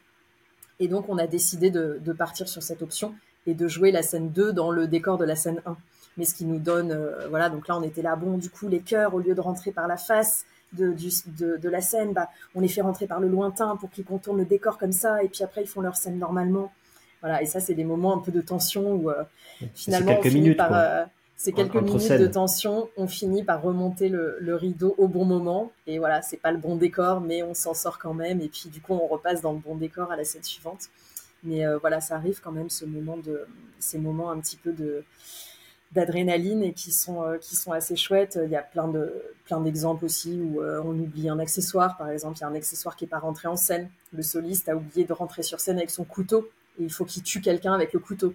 Et donc, on a décidé de, partir sur cette option et de jouer la scène 2 dans le décor de la scène 1. Mais ce qui nous donne, euh, voilà, donc là, on était là, bon, du coup, les chœurs, au lieu de rentrer par la face, de, la scène, bah, on les fait rentrer par le lointain pour qu'ils contournent le décor comme ça, et puis après ils font leur scène normalement. Voilà, et ça c'est des moments un peu de tension où euh, finalement on finit par euh, c'est quelques minutes de tension, on finit par remonter le, rideau au bon moment, et voilà, c'est pas le bon décor, mais on s'en sort quand même, et puis du coup on repasse dans le bon décor à la scène suivante. Mais euh, voilà, ça arrive quand même ce moment de, ces moments un petit peu de d'adrénaline et qui sont euh, qui sont assez chouettes. Il y a plein de plein d'exemples aussi où euh, on oublie un accessoire. Par exemple, il y a un accessoire qui est pas rentré en scène. Le soliste a oublié de rentrer sur scène avec son couteau et il faut qu'il tue quelqu'un avec le couteau.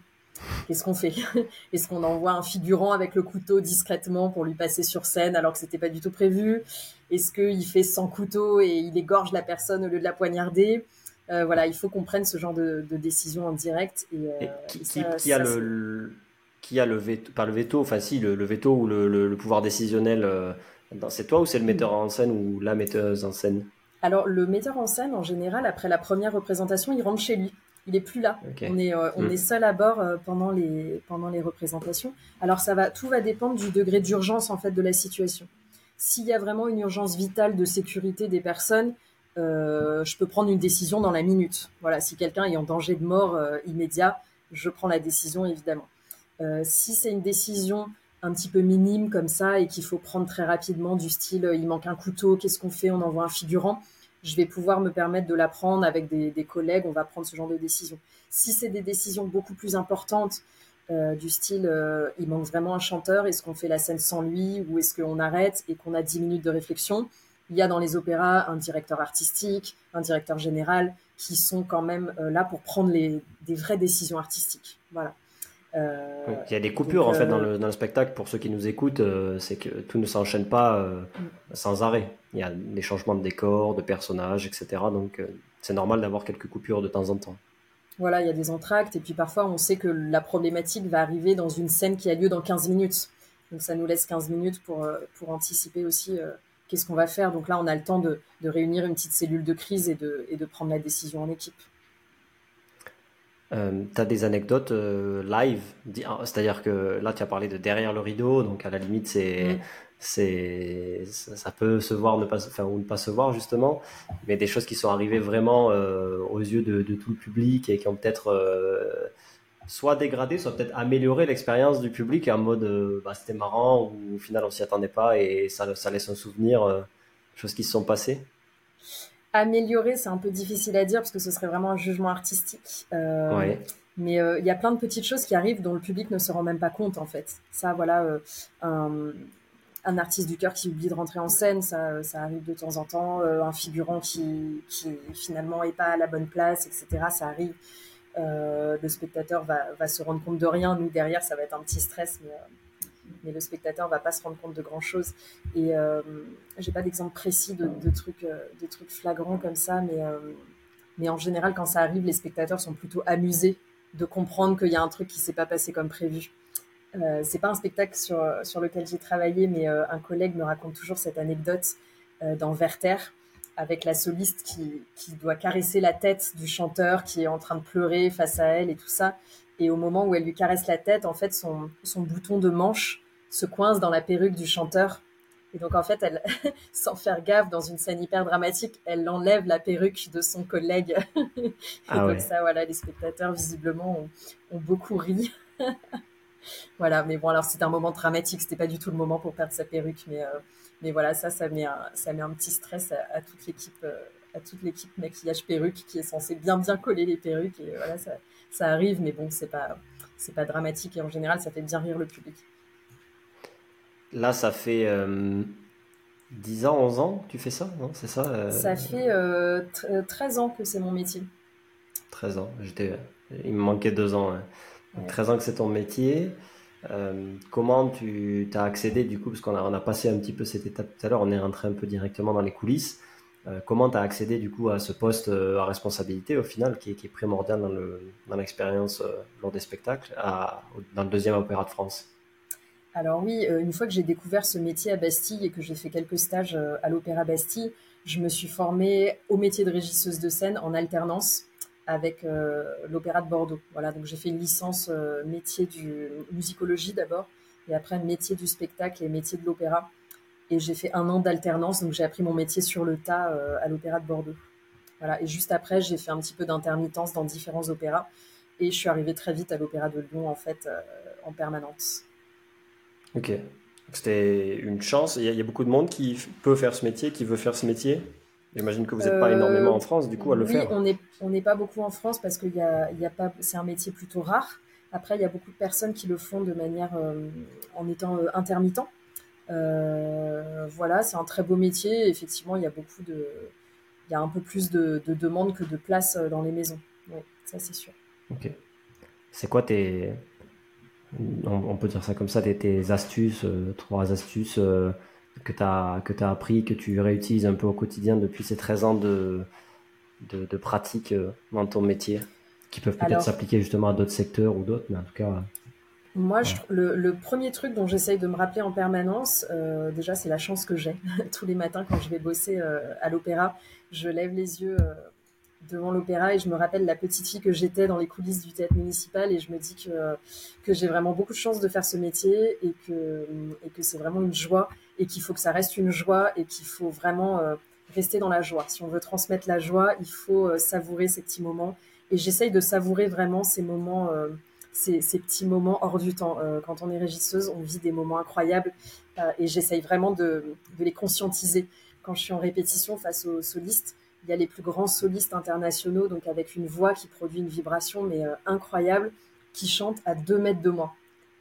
Qu'est-ce qu'on fait? [laughs] Est-ce qu'on envoie un figurant avec le couteau discrètement pour lui passer sur scène alors que c'était pas du tout prévu? Est-ce qu'il fait sans couteau et il égorge la personne au lieu de la poignarder? Euh, Voilà, il faut qu'on prenne ce genre de, décision en direct. Et, qui, a le, qui a le veto, pas le veto, enfin si, le, veto ou le, pouvoir décisionnel, euh, c'est toi ou c'est le metteur en scène ou la metteuse en scène? Alors le metteur en scène, en général, après la première représentation, il rentre chez lui. Il est plus là. On, est, euh, on hmm. est seul à bord euh, pendant, les, pendant les représentations. Alors ça va, tout va dépendre du degré d'urgence en fait de la situation. S'il y a vraiment une urgence vitale de sécurité des personnes, je peux prendre une décision dans la minute. Voilà, si quelqu'un est en danger de mort immédiat, je prends la décision évidemment. Euh, si c'est une décision un petit peu minime comme ça et qu'il faut prendre très rapidement du style euh, il manque un couteau, qu'est-ce qu'on fait On envoie un figurant. Je vais pouvoir me permettre de la prendre avec des, collègues, on va prendre ce genre de décision. Si c'est des décisions beaucoup plus importantes, euh, du style il manque vraiment un chanteur, est-ce qu'on fait la scène sans lui ou est-ce qu'on arrête et qu'on a 10 minutes de réflexion Il y a dans les opéras un directeur artistique, un directeur général qui sont quand même là pour prendre des vraies décisions artistiques. Voilà. Euh, il y a des coupures en fait dans euh, le, dans le, spectacle pour ceux qui nous écoutent, euh, c'est que tout ne s'enchaîne pas sans arrêt. Il y a des changements de décor, de personnages, etc. Donc c'est normal d'avoir quelques coupures de temps en temps. Voilà, il y a des entractes et puis parfois on sait que la problématique va arriver dans une scène qui a lieu dans 15 minutes. Donc ça nous laisse 15 minutes pour, pour anticiper aussi qu'est-ce qu'on va faire. Donc là on a le temps de, de réunir une petite cellule de crise et de, et de prendre la décision en équipe. Euh, tu as des anecdotes euh, live, ah, c'est-à-dire que là tu as parlé de derrière le rideau, donc à la limite c'est, mm. c'est, ça, peut se voir ne pas, enfin, ou ne pas se voir justement, mais des choses qui sont arrivées vraiment euh, aux yeux de, tout le public et qui ont peut-être soit dégradé, soit peut-être améliorer l'expérience du public en mode euh, bah, c'était marrant ou au final on s'y attendait pas et ça, ça laisse un souvenir, euh, choses qui se sont passées Améliorer, c'est un peu difficile à dire parce que ce serait vraiment un jugement artistique. Euh, mais il y a plein de petites choses qui arrivent dont le public ne se rend même pas compte en fait. Ça, voilà, un, un, artiste du cœur qui oublie de rentrer en scène, ça, ça arrive de temps en temps. un figurant qui, qui finalement est pas à la bonne place, etc. Ça arrive. Euh, le spectateur va, va, se rendre compte de rien. Nous, derrière, ça va être un petit stress, mais, euh, mais le spectateur va pas se rendre compte de grand-chose. Et euh, j'ai pas d'exemple précis de, trucs, euh, de trucs flagrants comme ça, mais, mais en général, quand ça arrive, les spectateurs sont plutôt amusés de comprendre qu'il y a un truc qui s'est pas passé comme prévu. Euh, c'est pas un spectacle sur, lequel j'ai travaillé, mais un collègue me raconte toujours cette anecdote dans Werther avec la soliste qui, qui, doit caresser la tête du chanteur qui est en train de pleurer face à elle et tout ça. Et au moment où elle lui caresse la tête, en fait, son, son bouton de manche se coince dans la perruque du chanteur. Et donc, en fait, elle, [laughs] sans faire gaffe, dans une scène hyper dramatique, elle enlève la perruque de son collègue. [laughs] et ah donc ça, voilà, les spectateurs, visiblement, ont, ont beaucoup ri. [laughs] voilà, mais bon, alors c'était un moment dramatique, c'était pas du tout le moment pour perdre sa perruque, mais, euh, mais voilà, ça, ça met un, ça met un petit stress à, toute l'équipe, euh, à toute l'équipe maquillage perruque qui est censée bien bien coller les perruques et voilà, ça, ça arrive, mais bon, c'est pas, c'est pas dramatique et en général, ça fait bien rire le public. Là, ça fait 10 euh, ans, 11 ans que tu fais ça, non? C'est ça Ça fait 13 ans que c'est mon métier. 13 ans, j'étais, il me manquait 2 ans. 13 ans que c'est ton métier. Euh, comment tu as accédé du coup, parce qu'on a, on a passé un petit peu cette étape tout à l'heure, on est rentré un peu directement dans les coulisses. Euh, comment tu as accédé du coup à ce poste euh, à responsabilité au final qui est, qui est primordial dans, le, dans l'expérience lors des spectacles à, dans le deuxième opéra de France? Alors oui, une fois que j'ai découvert ce métier à Bastille et que j'ai fait quelques stages à l'opéra Bastille, je me suis formée au métier de régisseuse de scène en alternance avec euh, l'Opéra de Bordeaux. Voilà, donc j'ai fait une licence euh, métier du musicologie d'abord, et après métier du spectacle et métier de l'opéra. Et j'ai fait un an d'alternance, donc j'ai appris mon métier sur le tas euh, à l'Opéra de Bordeaux. Voilà, et juste après, j'ai fait un petit peu d'intermittence dans différents opéras, et je suis arrivée très vite à l'Opéra de Lyon, en fait, en permanence. Ok. C'était une chance. Il y, a, beaucoup de monde qui peut faire ce métier, qui veut faire ce métier J'imagine que vous n'êtes pas énormément en France, du coup, à le oui, faire. on n'est on n'est pas beaucoup en France parce que y a, y a pas, c'est un métier plutôt rare. Après, il y a beaucoup de personnes qui le font de manière euh, en étant euh, intermittent. Euh, voilà, c'est un très beau métier. Effectivement, il y a beaucoup de, il y a un peu plus de, de demandes que de places dans les maisons. Oui, ça c'est sûr. Ok. C'est quoi tes, on, peut dire ça comme ça, tes, tes astuces, trois astuces que tu as, que as appris, que tu réutilises un peu au quotidien depuis ces 13 ans de, de, de pratique euh, dans ton métier, qui peuvent peut-être s'appliquer justement à d'autres secteurs ou d'autres, mais en tout cas. Moi, je, le, le, premier truc dont j'essaye de me rappeler en permanence, euh, déjà, c'est la chance que j'ai. [laughs] Tous les matins, quand je vais bosser euh, à l'opéra, je lève les yeux devant l'opéra et je me rappelle la petite fille que j'étais dans les coulisses du théâtre municipal et je me dis que, que j'ai vraiment beaucoup de chance de faire ce métier et que, et que c'est vraiment une joie et qu'il faut que ça reste une joie et qu'il faut vraiment euh, rester dans la joie. Si on veut transmettre la joie, il faut euh, savourer ces petits moments et j'essaye de savourer vraiment ces moments. Euh, ces, ces, petits moments hors du temps. quand on est régisseuse, on vit des moments incroyables et j'essaye vraiment de, de les conscientiser. Quand je suis en répétition face aux solistes, il y a les plus grands solistes internationaux, donc avec une voix qui produit une vibration mais euh, incroyable, qui chantent à deux mètres de moi.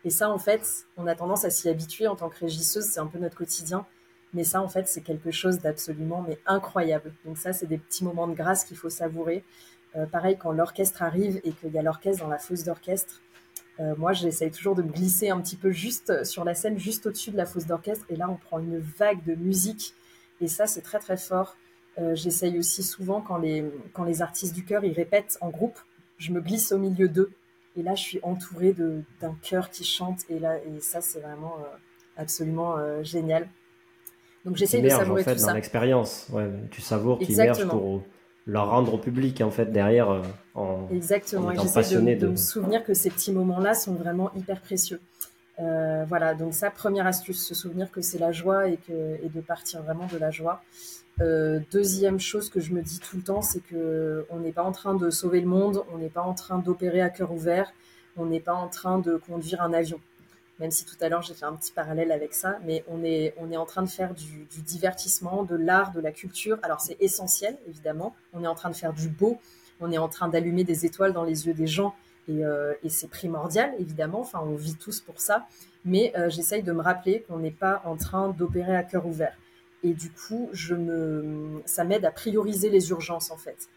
Et ça, en fait, on a tendance à s'y habituer en tant que régisseuse, c'est un peu notre quotidien. Mais ça, en fait, c'est quelque chose d'absolument mais incroyable. Donc ça, c'est des petits moments de grâce qu'il faut savourer. Euh, pareil, quand l'orchestre arrive et qu'il y a l'orchestre dans la fosse d'orchestre, euh, moi, j'essaye toujours de me glisser un petit peu juste sur la scène, juste au-dessus de la fosse d'orchestre. Et là, on prend une vague de musique. Et ça, c'est très, très fort. Euh, j'essaye aussi souvent, quand les, quand les artistes du chœur, ils répètent en groupe, je me glisse au milieu d'eux. Et là, je suis entourée d'un chœur qui chante. Et, là, et ça, c'est vraiment euh, absolument euh, génial. Donc, j'essaye de savourer en fait, dans l'expérience. Ouais, tu savoures, tu immerges pour leur rendre au public, en fait, derrière. en, Exactement. J'essaie de, de, me souvenir que ces petits moments-là sont vraiment hyper précieux. Voilà, donc ça, première astuce, se souvenir que c'est la joie et de partir vraiment de la joie. Euh, deuxième chose que je me dis tout le temps, c'est que on n'est pas en train de sauver le monde, on n'est pas en train d'opérer à cœur ouvert, on n'est pas en train de conduire un avion. Même si tout à l'heure j'ai fait un petit parallèle avec ça, mais on est, on est en train de faire du, divertissement, de l'art, de la culture. Alors c'est essentiel, évidemment. On est en train de faire du beau, on est en train d'allumer des étoiles dans les yeux des gens, et, euh, c'est primordial, évidemment. Enfin, on vit tous pour ça. Mais euh, j'essaye de me rappeler qu'on n'est pas en train d'opérer à cœur ouvert. Et du coup, ça m'aide à prioriser les urgences, en fait.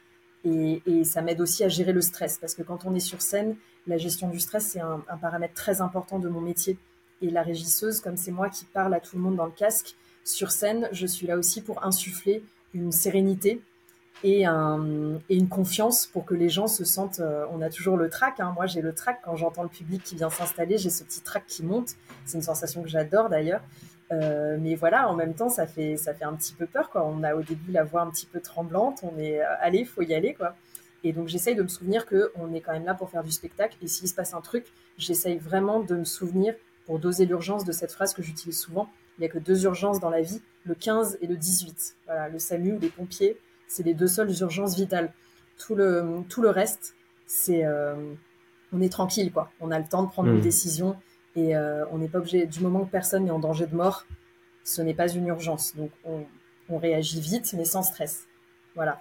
Et, ça m'aide aussi à gérer le stress, parce que quand on est sur scène, la gestion du stress, c'est un, paramètre très important de mon métier. Et la régisseuse, comme c'est moi qui parle à tout le monde dans le casque, sur scène, je suis là aussi pour insuffler une sérénité et, une confiance pour que les gens se sentent. Euh, on a toujours le trac. Hein. Moi, j'ai le trac quand j'entends le public qui vient s'installer. J'ai ce petit trac qui monte. C'est une sensation que j'adore d'ailleurs. Euh, mais voilà, en même temps, ça fait, ça fait un petit peu peur. On a au début la voix un petit peu tremblante. On est, euh, allez, faut y aller. Et donc, j'essaye de me souvenir qu'on est quand même là pour faire du spectacle. Et s'il se passe un truc, j'essaye vraiment de me souvenir, pour doser l'urgence de cette phrase que j'utilise souvent, il n'y a que deux urgences dans la vie, le 15 et le 18. Voilà, le SAMU ou les pompiers, c'est les deux seules urgences vitales. Tout le, tout le reste, c'est... Euh, on est tranquille, quoi. On a le temps de prendre une mmh. décision et euh, on n'est pas obligé, du moment que personne n'est en danger de mort, ce n'est pas une urgence. Donc on, réagit vite, mais sans stress. Voilà.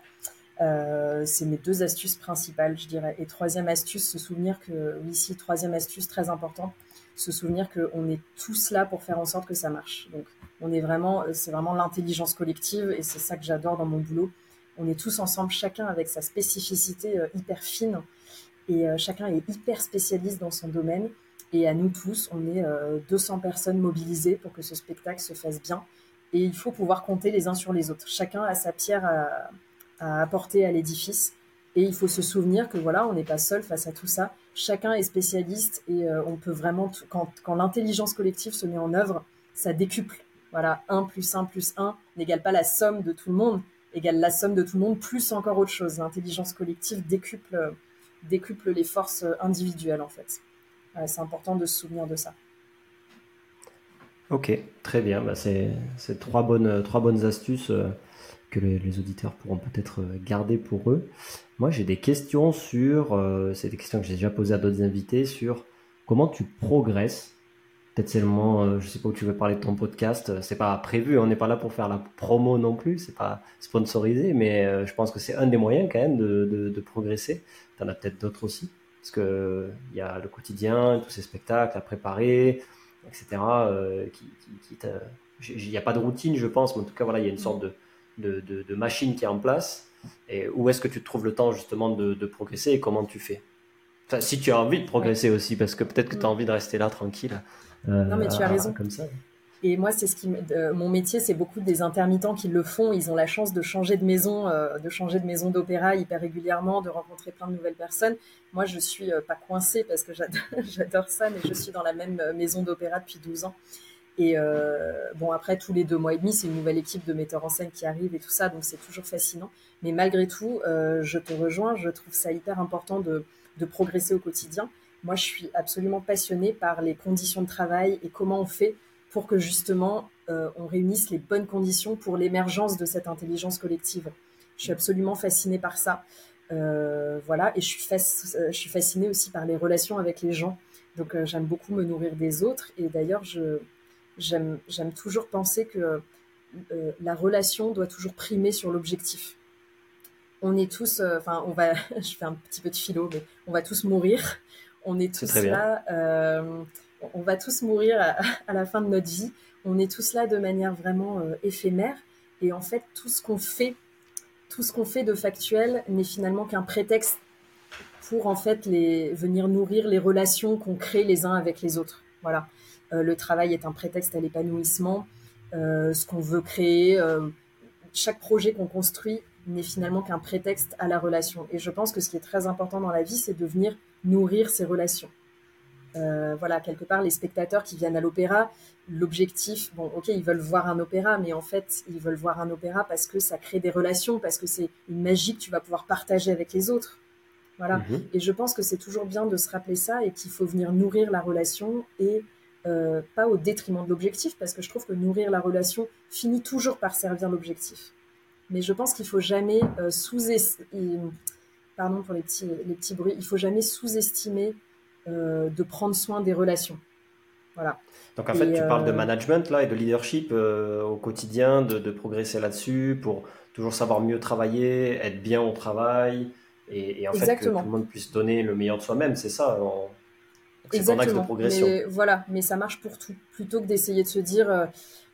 Euh, c'est mes deux astuces principales, je dirais. Et troisième astuce, se souvenir que, oui, ici, troisième astuce très important, se souvenir qu'on est tous là pour faire en sorte que ça marche. Donc, on est vraiment, c'est vraiment l'intelligence collective et c'est ça que j'adore dans mon boulot. On est tous ensemble, chacun avec sa spécificité euh, hyper fine et chacun est hyper spécialiste dans son domaine. Et à nous tous, on est 200 euh, personnes mobilisées pour que ce spectacle se fasse bien. Et il faut pouvoir compter les uns sur les autres. Chacun a sa pierre à, apporter à l'édifice. Et il faut se souvenir que voilà, on n'est pas seul face à tout ça. Chacun est spécialiste et euh, on peut vraiment, quand, quand l'intelligence collective se met en œuvre, ça décuple. Voilà, 1 plus 1 plus 1 n'égale pas la somme de tout le monde, égale la somme de tout le monde plus encore autre chose. L'intelligence collective décuple, décuple les forces individuelles en fait c'est important de se souvenir de ça. Ok, très bien. Bah, c'est trois bonnes, trois bonnes astuces euh, que les, auditeurs pourront peut-être euh, garder pour eux. Moi, j'ai des questions sur, euh, c'est des questions que j'ai déjà posées à d'autres invités, sur comment tu progresses. Peut-être c'est le moment, je sais pas où tu veux parler de ton podcast, c'est pas prévu, on n'est pas là pour faire la promo non plus, c'est pas sponsorisé, mais je pense que c'est un des moyens quand même de, de, de progresser. Tu en as peut-être d'autres aussi parce que il y a le quotidien, tous ces spectacles à préparer, etc. Euh, qui, il n'y a pas de routine, je pense, mais en tout cas, voilà, il y a une sorte de, de, de, machine qui est en place. Et où est-ce que tu trouves le temps justement de, progresser et comment tu fais? Enfin, Si tu as envie de progresser aussi, parce que peut-être que tu as envie de rester là tranquille. Euh, non, mais tu as raison. Comme ça. Et moi, c'est ce qui, mon métier, c'est beaucoup des intermittents qui le font. Ils ont la chance de changer de maison, euh, de changer de maison d'opéra hyper régulièrement, de rencontrer plein de nouvelles personnes. Moi, je suis euh, pas coincée parce que [laughs] j'adore ça, mais je suis dans la même maison d'opéra depuis 12 ans. Et bon, après, tous les deux mois et demi, c'est une nouvelle équipe de metteurs en scène qui arrive et tout ça, donc c'est toujours fascinant. Mais malgré tout, je te rejoins, je trouve ça hyper important de, de progresser au quotidien. Moi, je suis absolument passionnée par les conditions de travail et comment on fait pour que justement euh, on réunisse les bonnes conditions pour l'émergence de cette intelligence collective. Je suis absolument fascinée par ça. Euh, voilà, et je suis, euh, je fascinée aussi par les relations avec les gens. Donc j'aime beaucoup me nourrir des autres. Et d'ailleurs, j'aime toujours penser que la relation doit toujours primer sur l'objectif. On est tous, enfin, on va, [laughs] je fais un petit peu de philo, mais on va tous mourir. On est tous là on va tous mourir [laughs] à, la fin de notre vie. On est tous là de manière vraiment euh, éphémère. Et en fait, tout ce qu'on fait, tout ce qu'on fait de factuel n'est finalement qu'un prétexte pour en fait les, venir nourrir les relations qu'on crée les uns avec les autres. Voilà. Euh, le travail est un prétexte à l'épanouissement. Euh, ce qu'on veut créer, chaque projet qu'on construit n'est finalement qu'un prétexte à la relation. Et je pense que ce qui est très important dans la vie, c'est de venir nourrir ces relations. Euh, voilà, quelque part, les spectateurs qui viennent à l'opéra, l'objectif, bon, ok, ils veulent voir un opéra, mais en fait, ils veulent voir un opéra parce que ça crée des relations, parce que c'est une magie que tu vas pouvoir partager avec les autres. Voilà. Mhm. Et je pense que c'est toujours bien de se rappeler ça et qu'il faut venir nourrir la relation et euh, pas au détriment de l'objectif, parce que je trouve que nourrir la relation finit toujours par servir l'objectif. Mais je pense qu'il faut jamais euh, sous-estimer, pardon pour les petits, les petits bruits, il faut jamais sous-estimer de prendre soin des relations. Voilà. Donc en fait, tu parles de management là et de leadership au quotidien, de, progresser là-dessus pour toujours savoir mieux travailler, être bien au travail et, en fait que tout le monde puisse donner le meilleur de soi-même, c'est ça. C'est ton axe de progression. Mais, voilà, mais ça marche pour tout. Plutôt que d'essayer de se dire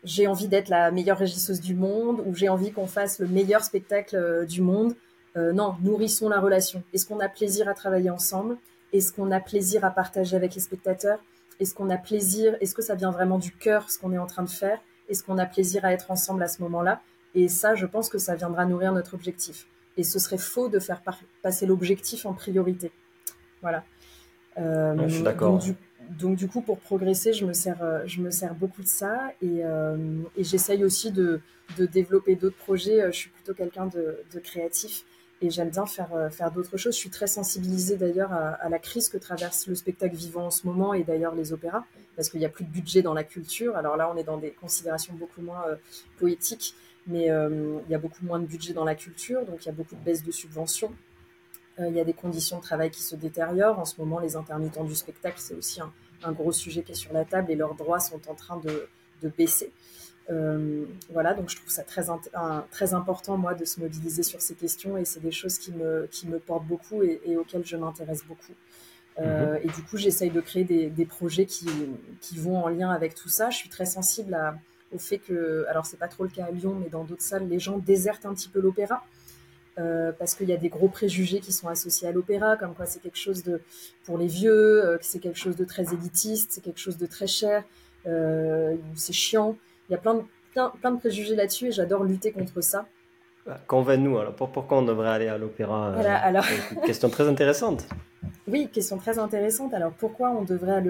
j'ai envie d'être la meilleure régisseuse du monde ou j'ai envie qu'on fasse le meilleur spectacle euh, du monde. Euh, non, nourrissons la relation. Est-ce qu'on a plaisir à travailler ensemble? Est-ce qu'on a plaisir à partager avec les spectateurs? Est-ce qu'on a plaisir Est-ce que ça vient vraiment du cœur ce qu'on est en train de faire? Est-ce qu'on a plaisir à être ensemble à ce moment-là? Et ça, je pense que ça viendra nourrir notre objectif. Et ce serait faux de faire passer l'objectif en priorité. Voilà. Euh, je suis d'accord donc du coup, pour progresser, je me sers, euh, je me sers beaucoup de ça et, euh, j'essaye aussi de, développer d'autres projets. Euh, je suis plutôt quelqu'un de, créatif et j'aime bien faire, faire d'autres choses. Je suis très sensibilisée d'ailleurs à, à, la crise que traverse le spectacle vivant en ce moment et d'ailleurs les opéras parce qu'il n'y a plus de budget dans la culture. Alors là, on est dans des considérations beaucoup moins poétiques, mais il y a beaucoup moins de budget dans la culture, donc il y a beaucoup de baisse de subventions. Euh, il y a des conditions de travail qui se détériorent. En ce moment, les intermittents du spectacle, c'est aussi un, gros sujet qui est sur la table et leurs droits sont en train de, baisser. Euh, voilà, donc je trouve ça très, très important, moi, de se mobiliser sur ces questions et c'est des choses qui me, qui me portent beaucoup et, auxquelles je m'intéresse beaucoup. Euh, mhm. Et du coup, j'essaye de créer des, projets qui, qui, vont en lien avec tout ça. Je suis très sensible au fait que, alors c'est pas trop le cas à Lyon, mais dans d'autres salles, les gens désertent un petit peu l'opéra. Euh, parce qu'il y a des gros préjugés qui sont associés à l'opéra, comme quoi c'est quelque chose de pour les vieux, euh, que c'est quelque chose de très élitiste, c'est quelque chose de très cher, euh, c'est chiant. Il y a plein de, plein, de préjugés là-dessus et j'adore lutter contre ça. Bah, convainc-nous, alors pourquoi on devrait aller à l'opéra alors... Une question très intéressante. [laughs] Oui, question très intéressante. Alors pourquoi on devrait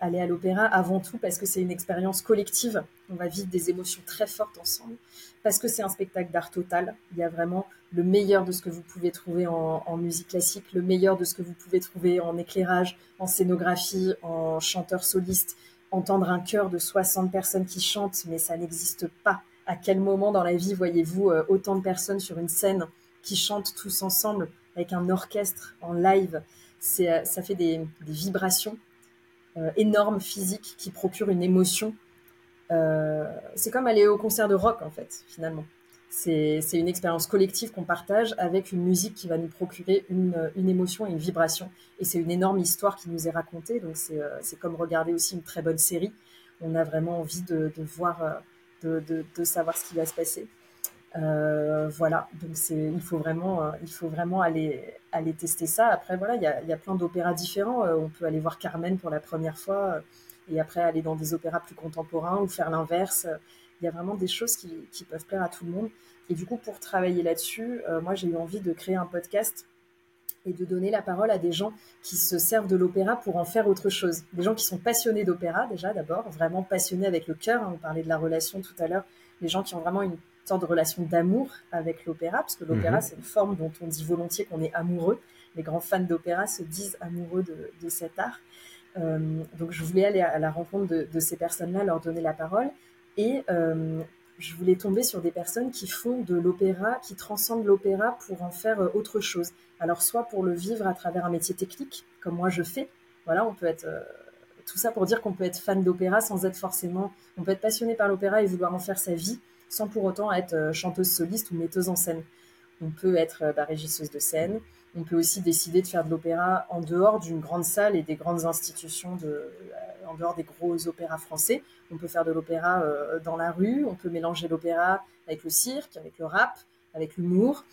aller à l'opéra Avant tout? Parce que c'est une expérience collective. On va vivre des émotions très fortes ensemble. Parce que c'est un spectacle d'art total. Il y a vraiment le meilleur de ce que vous pouvez trouver en, musique classique, le meilleur de ce que vous pouvez trouver en éclairage, en scénographie, en chanteur soliste. Entendre un chœur de 60 personnes qui chantent, mais ça n'existe pas. À quel moment dans la vie voyez-vous euh, autant de personnes sur une scène qui chantent tous ensemble avec un orchestre en live? Euh, ça fait des, vibrations euh, énormes physiques qui procurent une émotion. Euh, c'est comme aller au concert de rock en fait, finalement. C'est une expérience collective qu'on partage avec une musique qui va nous procurer une, émotion et une vibration. Et c'est une énorme histoire qui nous est racontée. Donc c'est comme regarder aussi une très bonne série. On a vraiment envie de, voir, de, savoir ce qui va se passer. Euh, voilà, donc il faut vraiment, euh, il faut vraiment aller, tester ça. Après, voilà, il y a, plein d'opéras différents. Euh, on peut aller voir Carmen pour la première fois et après aller dans des opéras plus contemporains ou faire l'inverse. Il y a vraiment des choses qui, qui, peuvent plaire à tout le monde. Et du coup, pour travailler là-dessus, moi, j'ai eu envie de créer un podcast et de donner la parole à des gens qui se servent de l'opéra pour en faire autre chose. Des gens qui sont passionnés d'opéra, déjà, d'abord, vraiment passionnés avec le cœur. Hein, on parlait de la relation tout à l'heure. Les gens qui ont vraiment une sorte de relation d'amour avec l'opéra, parce que l'opéra, mhm. c'est une forme dont on dit volontiers qu'on est amoureux. Les grands fans d'opéra se disent amoureux de, cet art. Euh, donc, je voulais aller à la rencontre de, ces personnes-là, leur donner la parole. Et euh, je voulais tomber sur des personnes qui font de l'opéra, qui transcendent l'opéra pour en faire euh, autre chose. Alors, soit pour le vivre à travers un métier technique, comme moi je fais. Voilà, on peut être. tout ça pour dire qu'on peut être fan d'opéra sans être forcément. On peut être passionné par l'opéra et vouloir en faire sa vie sans pour autant être chanteuse soliste ou metteuse en scène. On peut être euh, bah, régisseuse de scène, on peut aussi décider de faire de l'opéra en dehors d'une grande salle et des grandes institutions, euh, en dehors des gros opéras français. On peut faire de l'opéra dans la rue, on peut mélanger l'opéra avec le cirque, avec le rap, avec l'humour.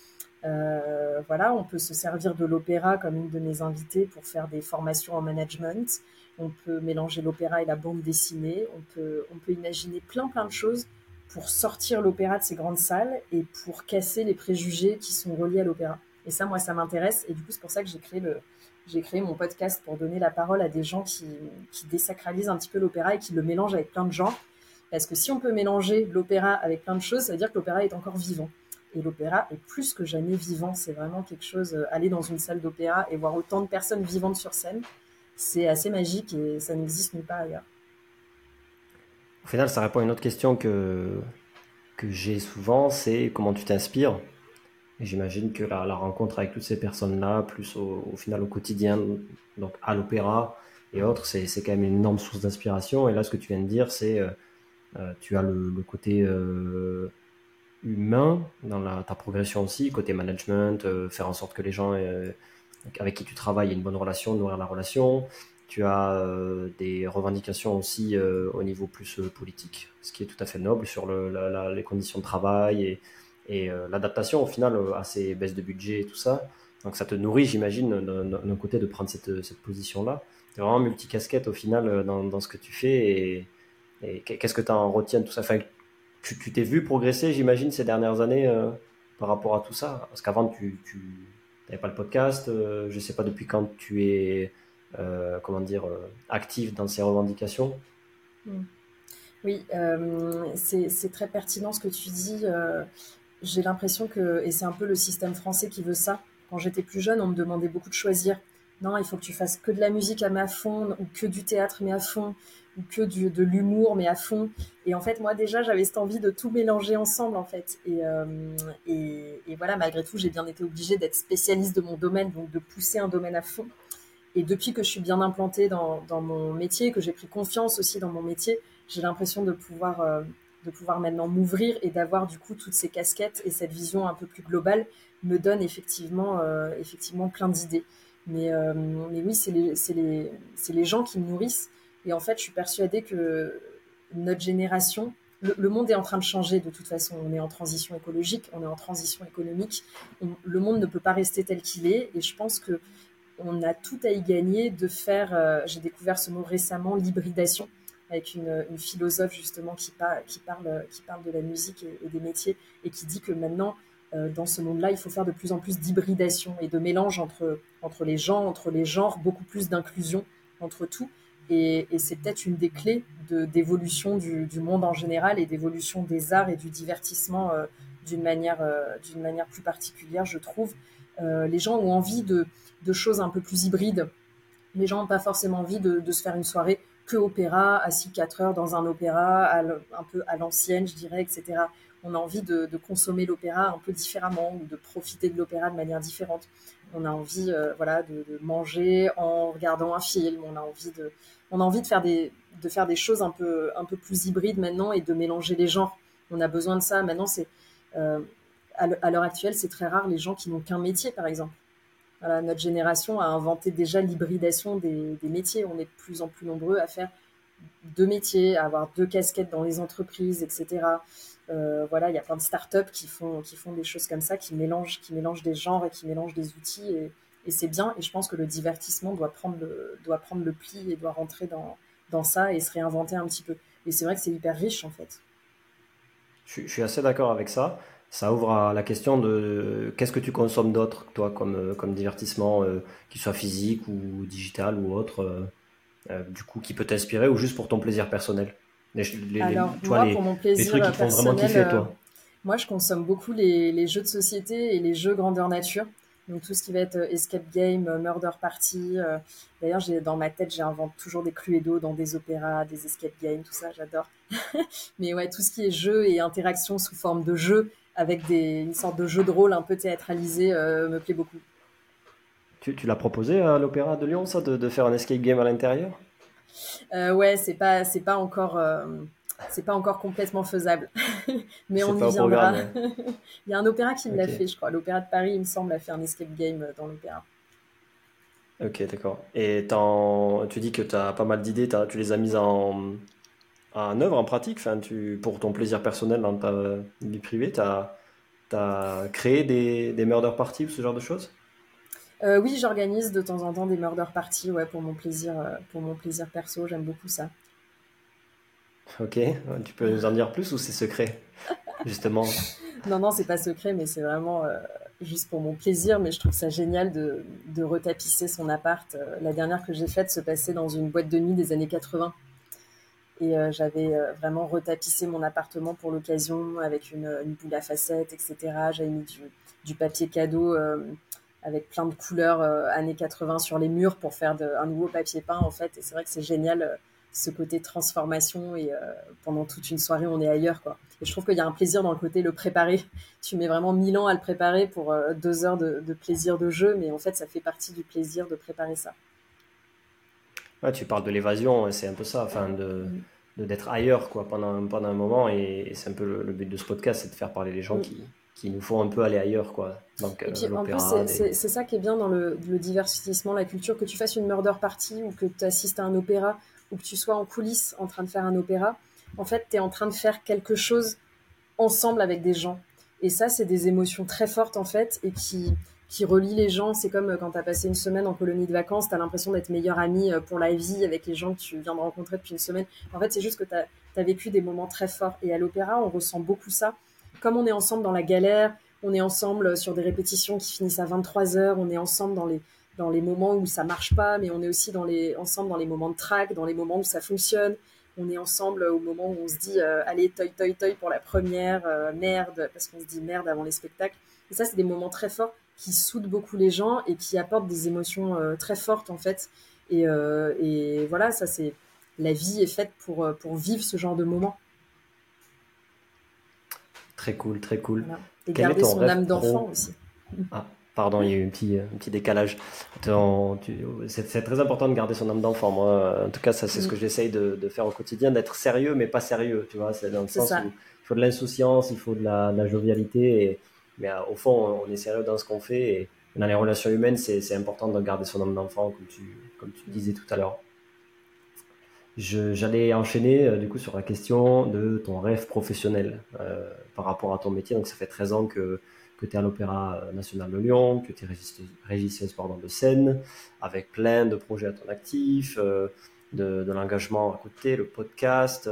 voilà, on peut se servir de l'opéra comme une de mes invitées pour faire des formations en management. On peut mélanger l'opéra et la bande dessinée. On peut, on peut imaginer plein plein de choses pour sortir l'opéra de ces grandes salles et pour casser les préjugés qui sont reliés à l'opéra. Et ça, moi, ça m'intéresse. Et du coup, c'est pour ça que j'ai créé créé mon podcast pour donner la parole à des gens qui, qui désacralisent un petit peu l'opéra et qui le mélangent avec plein de genres. Parce que si on peut mélanger l'opéra avec plein de choses, ça veut dire que l'opéra est encore vivant. Et l'opéra est plus que jamais vivant. C'est vraiment quelque chose. Euh, aller dans une salle d'opéra et voir autant de personnes vivantes sur scène, c'est assez magique et ça n'existe nulle part ailleurs. Au final, ça répond à une autre question que, que j'ai souvent, c'est comment tu t'inspires. J'imagine que la, rencontre avec toutes ces personnes-là, plus au, final au quotidien, donc à l'opéra et autres, c'est quand même une énorme source d'inspiration. Et là, ce que tu viens de dire, c'est euh, euh tu as le, côté euh, humain dans ta progression aussi, côté management, euh, faire en sorte que les gens avec qui tu travailles aient une bonne relation, nourrir la relation. Tu as des revendications aussi au niveau plus politique, ce qui est tout à fait noble sur les conditions de travail et, et euh, l'adaptation au final euh, à ces baisses de budget et tout ça. Donc ça te nourrit, j'imagine, d'un côté de prendre cette, cette position-là. Tu es vraiment multicasquette au final euh, dans, dans, ce que tu fais et, qu'est-ce que tu en retiens de tout ça? Tu t'es vu progresser, j'imagine, ces dernières années par rapport à tout ça? Parce qu'avant, tu n'avais pas le podcast, je ne sais pas depuis quand tu es, comment dire, active dans ces revendications. Hmm. Oui, c'est très pertinent ce que tu dis j'ai l'impression que, et c'est un peu le système français qui veut ça, quand j'étais plus jeune, on me demandait beaucoup de choisir. Non, il faut que tu fasses que de la musique à à fond, ou que du théâtre mais à fond, ou que de l'humour mais à fond. Et en fait, moi déjà, j'avais cette envie de tout mélanger ensemble en fait. Et, euh, et, voilà, malgré tout, j'ai bien été obligée d'être spécialiste de mon domaine, donc de pousser un domaine à fond. Et depuis que je suis bien implantée dans, dans mon métier, que j'ai pris confiance aussi dans mon métier, j'ai l'impression de pouvoir euh, de pouvoir maintenant m'ouvrir et d'avoir du coup toutes ces casquettes et cette vision un peu plus globale me donne effectivement, euh, effectivement plein d'idées. Mais, euh, mais oui, c'est les, les, les, gens qui me nourrissent. Et en fait, je suis persuadée que notre génération, le, monde est en train de changer de toute façon. On est en transition écologique, on est en transition économique. le monde ne peut pas rester tel qu'il est. Et je pense que on a tout à y gagner de faire, euh, j'ai découvert ce mot récemment, l'hybridation avec une, philosophe justement qui, parle, de la musique et, des métiers et qui dit que maintenant, euh, dans ce monde-là, il faut faire de plus en plus d'hybridation et de mélange entre, les gens, entre les genres, beaucoup plus d'inclusion entre tout. Et, c'est peut-être une des clés d'évolution du, monde en général et d'évolution des arts et du divertissement euh, d'une manière, euh, d'une manière plus particulière, je trouve. les gens ont envie de, choses un peu plus hybrides. Les gens n'ont pas forcément envie de se faire une soirée que opéra, assis 4 heures dans un opéra, un peu à l'ancienne, je dirais, etc. On a envie de, consommer l'opéra un peu différemment ou de profiter de l'opéra de manière différente. On a envie, euh, voilà, de, manger en regardant un film. On a envie de, on a envie de faire des, de faire des choses un peu, un peu plus hybrides maintenant et de mélanger les genres. On a besoin de ça. Maintenant, c'est euh, à l'heure actuelle, c'est très rare les gens qui n'ont qu'un métier, par exemple notre génération a inventé déjà l'hybridation des, métiers. On est de plus en plus nombreux à faire deux métiers, à avoir deux casquettes dans les entreprises, etc. Euh, voilà, il y a plein de startups qui font, qui font des choses comme ça, qui mélangent, qui des genres et qui mélangent des outils. Et, c'est bien. Et je pense que le divertissement doit prendre le, doit prendre le pli et doit rentrer dans, dans ça et se réinventer un petit peu. Et c'est vrai que c'est hyper riche en fait. je suis assez d'accord avec ça ça ouvre à la question de qu'est-ce que tu consommes d'autre, toi, comme, euh, comme divertissement, euh, qu'il soit physique ou digital ou autre, euh, du coup, qui peut t'inspirer ou juste pour ton plaisir personnel? Alors, moi, pour mon plaisir personnel, moi, je consomme beaucoup les, les, jeux de société et les jeux grandeur nature. Donc, tout ce qui va être escape game, murder party. D'ailleurs, j'ai dans ma tête, j'invente toujours des cluedo dans des opéras, des escape games, tout ça, j'adore. [laughs] Mais ouais, tout ce qui est jeu et interaction sous forme de jeu avec des, une sorte de jeu de rôle un peu théâtralisé euh, me plaît beaucoup. Tu, tu l'as proposé à l'Opéra de Lyon, ça, de, de, faire un escape game à l'intérieur? Euh, Ouais, c'est pas, c'est pas encore. Euh, c'est pas encore complètement faisable, [laughs] mais on y viendra. [laughs] il y a un opéra qui me l'a fait, je crois. L'opéra de Paris, il me semble, a fait un escape game dans l'opéra. Ok, d'accord. Et tu dis que tu as pas mal d'idées, tu les as mises en, en œuvre, en pratique, enfin, tu, pour ton plaisir personnel dans ta vie privée, tu as, as, créé des, des murder parties ou ce genre de choses? Euh, Oui, j'organise de temps en temps des murder parties ouais, pour, mon plaisir, euh, pour mon plaisir perso, j'aime beaucoup ça. Ok, tu peux nous en dire plus ou c'est secret, [laughs] justement? Non, non, c'est pas secret, mais c'est vraiment euh, juste pour mon plaisir, mais je trouve ça génial de, de retapisser son appart. la dernière que j'ai faite se passait dans une boîte de nuit des années 80. Et euh, j'avais euh, vraiment retapissé mon appartement pour l'occasion avec une, boule à facettes, etc. J'avais mis du, papier cadeau euh, avec plein de couleurs années 80 sur les murs pour faire un nouveau papier peint en fait. Et c'est vrai que c'est génial ce côté transformation et pendant toute une soirée on est ailleurs quoi. Et je trouve qu'il y a un plaisir dans le côté le préparer. [laughs] Tu mets vraiment mille ans à le préparer pour deux heures de, plaisir de jeu, mais en fait, ça fait partie du plaisir de préparer ça. Ouais, tu parles de l'évasion, c'est un peu ça, enfin de d'être ailleurs quoi pendant, pendant un moment et, c'est un peu le, but de ce podcast c'est de faire parler les gens qui, qui nous font un peu aller ailleurs quoi donc et puis, en plus c'est ça qui est bien dans le, le, divertissement la culture que tu fasses une murder party ou que tu assistes à un opéra ou que tu sois en coulisses en train de faire un opéra en fait, tu es en train de faire quelque chose ensemble avec des gens. Et ça, c'est des émotions très fortes, en fait, et qui, qui relient les gens. C'est comme euh, quand tu as passé une semaine en colonie de vacances, tu as l'impression d'être meilleur ami euh, pour la vie avec les gens que tu viens de rencontrer depuis une semaine. En fait, c'est juste que tu as, vécu des moments très forts. Et à l'opéra, on ressent beaucoup ça. Comme on est ensemble dans la galère, on est ensemble sur des répétitions qui finissent à 23 heures, on est ensemble dans les, dans les moments où ça marche pas, mais on est aussi ensemble dans les moments de trac, dans les moments où ça fonctionne on est ensemble au moment où on se dit euh, allez toi toi toi pour la première euh, merde parce qu'on se dit merde avant les spectacles et ça c'est des moments très forts qui soudent beaucoup les gens et qui apportent des émotions euh, très fortes en fait et, et voilà ça c'est la vie est faite pour pour vivre ce genre de moments très cool très cool et garder son âme d'enfant aussi ah. Pardon, il y a eu un petit, un petit décalage. C'est très important de garder son âme d'enfant. Moi, en tout cas, ça, c'est ce que j'essaye de, de, faire au quotidien, d'être sérieux, mais pas sérieux. Tu vois, c'est dans le sens où il faut de l'insouciance, il faut de la, jovialité. Et, mais euh, au fond, on est sérieux dans ce qu'on fait. Et dans les relations humaines, c'est important de garder son âme d'enfant, comme tu, disais tout à l'heure. J'allais enchaîner euh, du coup sur la question de ton rêve professionnel euh, par rapport à ton métier. Donc, ça fait 13 ans que tu es à l'Opéra National de Lyon, que tu es régisseuse de scène, avec plein de projets à ton actif, de, l'engagement à côté, le podcast.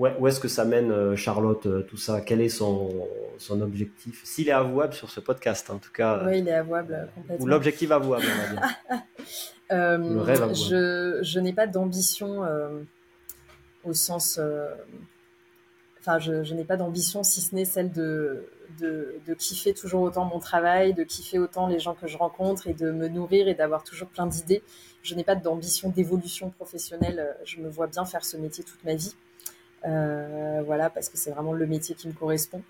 Euh, où est-ce que ça mène euh, Charlotte, tout ça? Quel est son, son objectif? S'il est avouable sur ce podcast, en tout cas. Oui, il est avouable complètement. Ou l'objectif avouable, on va dire. [laughs] le rêve avouable. Je, je n'ai pas d'ambition au sens enfin, je, je n'ai pas d'ambition si ce n'est celle de, de, de, kiffer toujours autant mon travail, de kiffer autant les gens que je rencontre et de me nourrir et d'avoir toujours plein d'idées. Je n'ai pas d'ambition d'évolution professionnelle. Je me vois bien faire ce métier toute ma vie. Euh, voilà, parce que c'est vraiment le métier qui me correspond.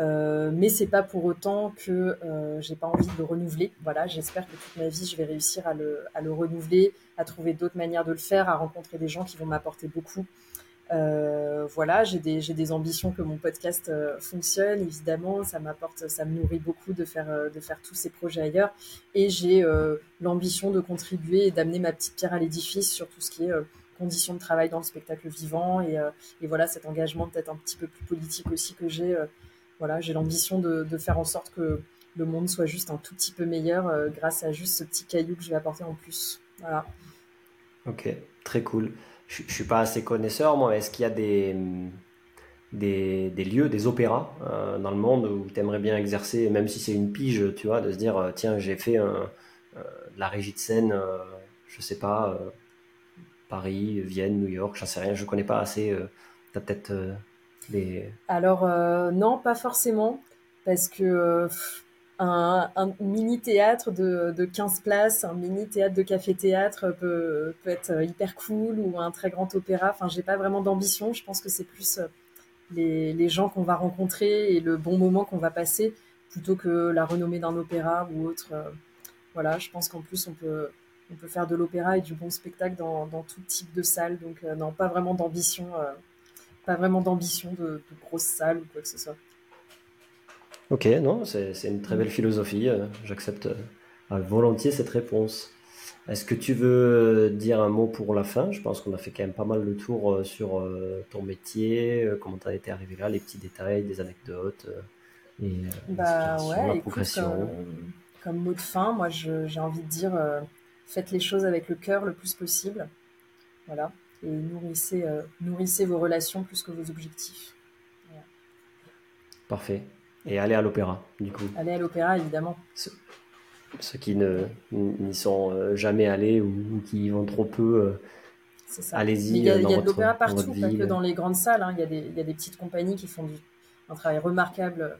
Euh, mais c'est pas pour autant que euh, j'ai pas envie de le renouveler. Voilà, j'espère que toute ma vie je vais réussir à le, à le renouveler, à trouver d'autres manières de le faire, à rencontrer des gens qui vont m'apporter beaucoup. Voilà, j'ai des, des, ambitions que mon podcast fonctionne, évidemment, ça m'apporte, ça me nourrit beaucoup de faire, de faire tous ces projets ailleurs. Et j'ai l'ambition de contribuer et d'amener ma petite pierre à l'édifice sur tout ce qui est conditions de travail dans le spectacle vivant. Et, et voilà, cet engagement peut-être un petit peu plus politique aussi que j'ai. voilà, j'ai l'ambition de, de, faire en sorte que le monde soit juste un tout petit peu meilleur grâce à juste ce petit caillou que je vais apporter en plus. Voilà. Ok, très cool je, ne suis pas assez connaisseur, moi. Est-ce qu'il y a des, des, lieux, des opéras euh, dans le monde où tu aimerais bien exercer, même si c'est une pige, tu vois, de se dire, euh, tiens, j'ai fait euh, la régie de scène, je sais pas, Paris, Vienne, New York, j'en sais rien, je connais pas assez. tu as peut-être des. Alors, non, pas forcément, parce que un, mini théâtre de, de, 15 places, un mini théâtre de café-théâtre peut, peut, être hyper cool ou un très grand opéra. Enfin, j'ai pas vraiment d'ambition. Je pense que c'est plus euh, les, les gens qu'on va rencontrer et le bon moment qu'on va passer plutôt que la renommée d'un opéra ou autre. Euh, voilà, je pense qu'en plus on peut, on peut faire de l'opéra et du bon spectacle dans, dans tout type de salle. Donc euh, non, pas vraiment d'ambition, pas vraiment d'ambition de, de grosses salles ou quoi que ce soit. Ok, non, c'est une très belle philosophie. Euh, j'accepte euh, volontiers cette réponse. Est-ce que tu veux dire un mot pour la fin? Je pense qu'on a fait quand même pas mal de tour euh, sur ton métier, comment tu as été arrivé là, les petits détails, des anecdotes et bah, ouais, la progression. comme, mot de fin, moi j'ai envie de dire faites les choses avec le cœur le plus possible. Voilà. Et nourrissez, nourrissez vos relations plus que vos objectifs. Parfait. Et aller à l'opéra, du coup. Aller à l'opéra, évidemment. Ceux, qui n'y sont euh, jamais allés ou, qui y vont trop peu, euh, allez-y. Il y a, y a de l'opéra partout, pas que dans les grandes salles. Hein. Il, y a des, il, y a des, petites compagnies qui font du, un travail remarquable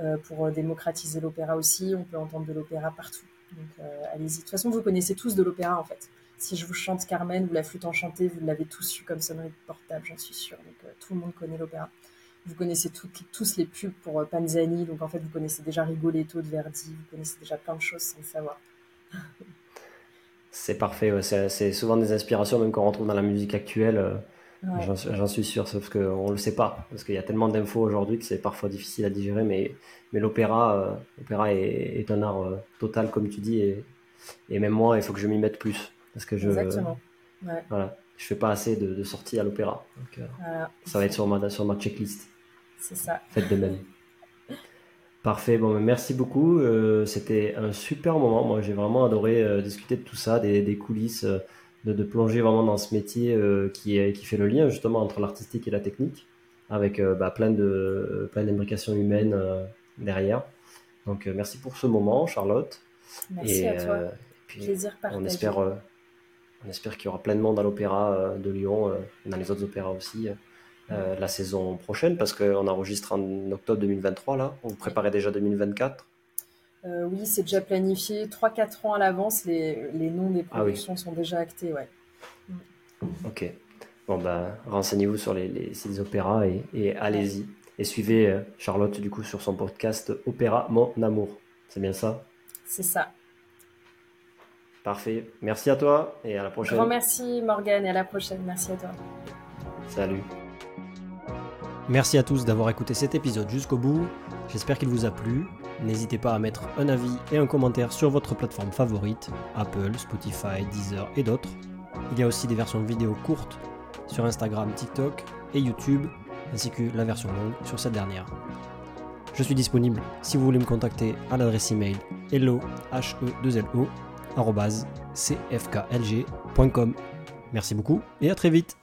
euh, pour démocratiser l'opéra aussi. On peut entendre de l'opéra partout. Donc allez-y. De toute façon, vous connaissez tous de l'opéra en fait. Si je vous chante Carmen ou la flûte enchantée, vous l'avez tous su comme sonnerie portable, j'en suis sûre. Donc tout le monde connaît l'opéra. vous connaissez tous les pubs pour Panzani, donc en fait vous connaissez déjà Rigoletto de Verdi, vous connaissez déjà plein de choses sans le savoir. C'est parfait, c'est souvent des inspirations même qu'on retrouve dans la musique actuelle. J'en suis sûr, sauf qu'on ne le sait pas, parce qu'il y a tellement d'infos aujourd'hui que c'est parfois difficile à digérer, mais, mais l'opéra l'opéra est, un art total, comme tu dis, et, et même moi, il faut que je m'y mette plus. Parce que je, Exactement. Voilà, je fais pas assez de, sorties à l'opéra. Donc, euh, ça va être sur ma, sur ma checklist. C'est ça. Faites de même. Parfait. Bon, merci beaucoup. Euh, c'était un super moment. Moi, j'ai vraiment adoré euh, discuter de tout ça, des, coulisses, de, plonger vraiment dans ce métier qui, est, qui fait le lien justement entre l'artistique et la technique, avec bah, plein de plein d'imbrications humaines derrière. Donc, merci pour ce moment, Charlotte. Merci à toi. Plaisir partagé. On espère on espère qu'il y aura plein de monde à l'opéra euh, de Lyon euh, et dans les autres opéras aussi euh, la saison prochaine parce qu'on enregistre en octobre 2023 là. Vous préparez déjà 2024 Oui, c'est déjà planifié. 3-4 ans à l'avance, les, les, noms des ah productions sont déjà actés. Ouais. Ok. Bon, bah, renseignez-vous sur les, les, ces opéras et, allez-y. Et suivez Charlotte du coup sur son podcast Opéra Mon Amour. C'est bien ça? C'est ça. Parfait. Merci à toi et à la prochaine. Grand merci Morgane et à la prochaine. Merci à toi. Salut. Merci à tous d'avoir écouté cet épisode jusqu'au bout. J'espère qu'il vous a plu. N'hésitez pas à mettre un avis et un commentaire sur votre plateforme favorite, Apple, Spotify, Deezer et d'autres. Il y a aussi des versions vidéo courtes sur Instagram, TikTok et YouTube, ainsi que la version longue sur cette dernière. Je suis disponible si vous voulez me contacter à l'adresse email hello e 2 l o cfklg.com. Merci beaucoup et à très vite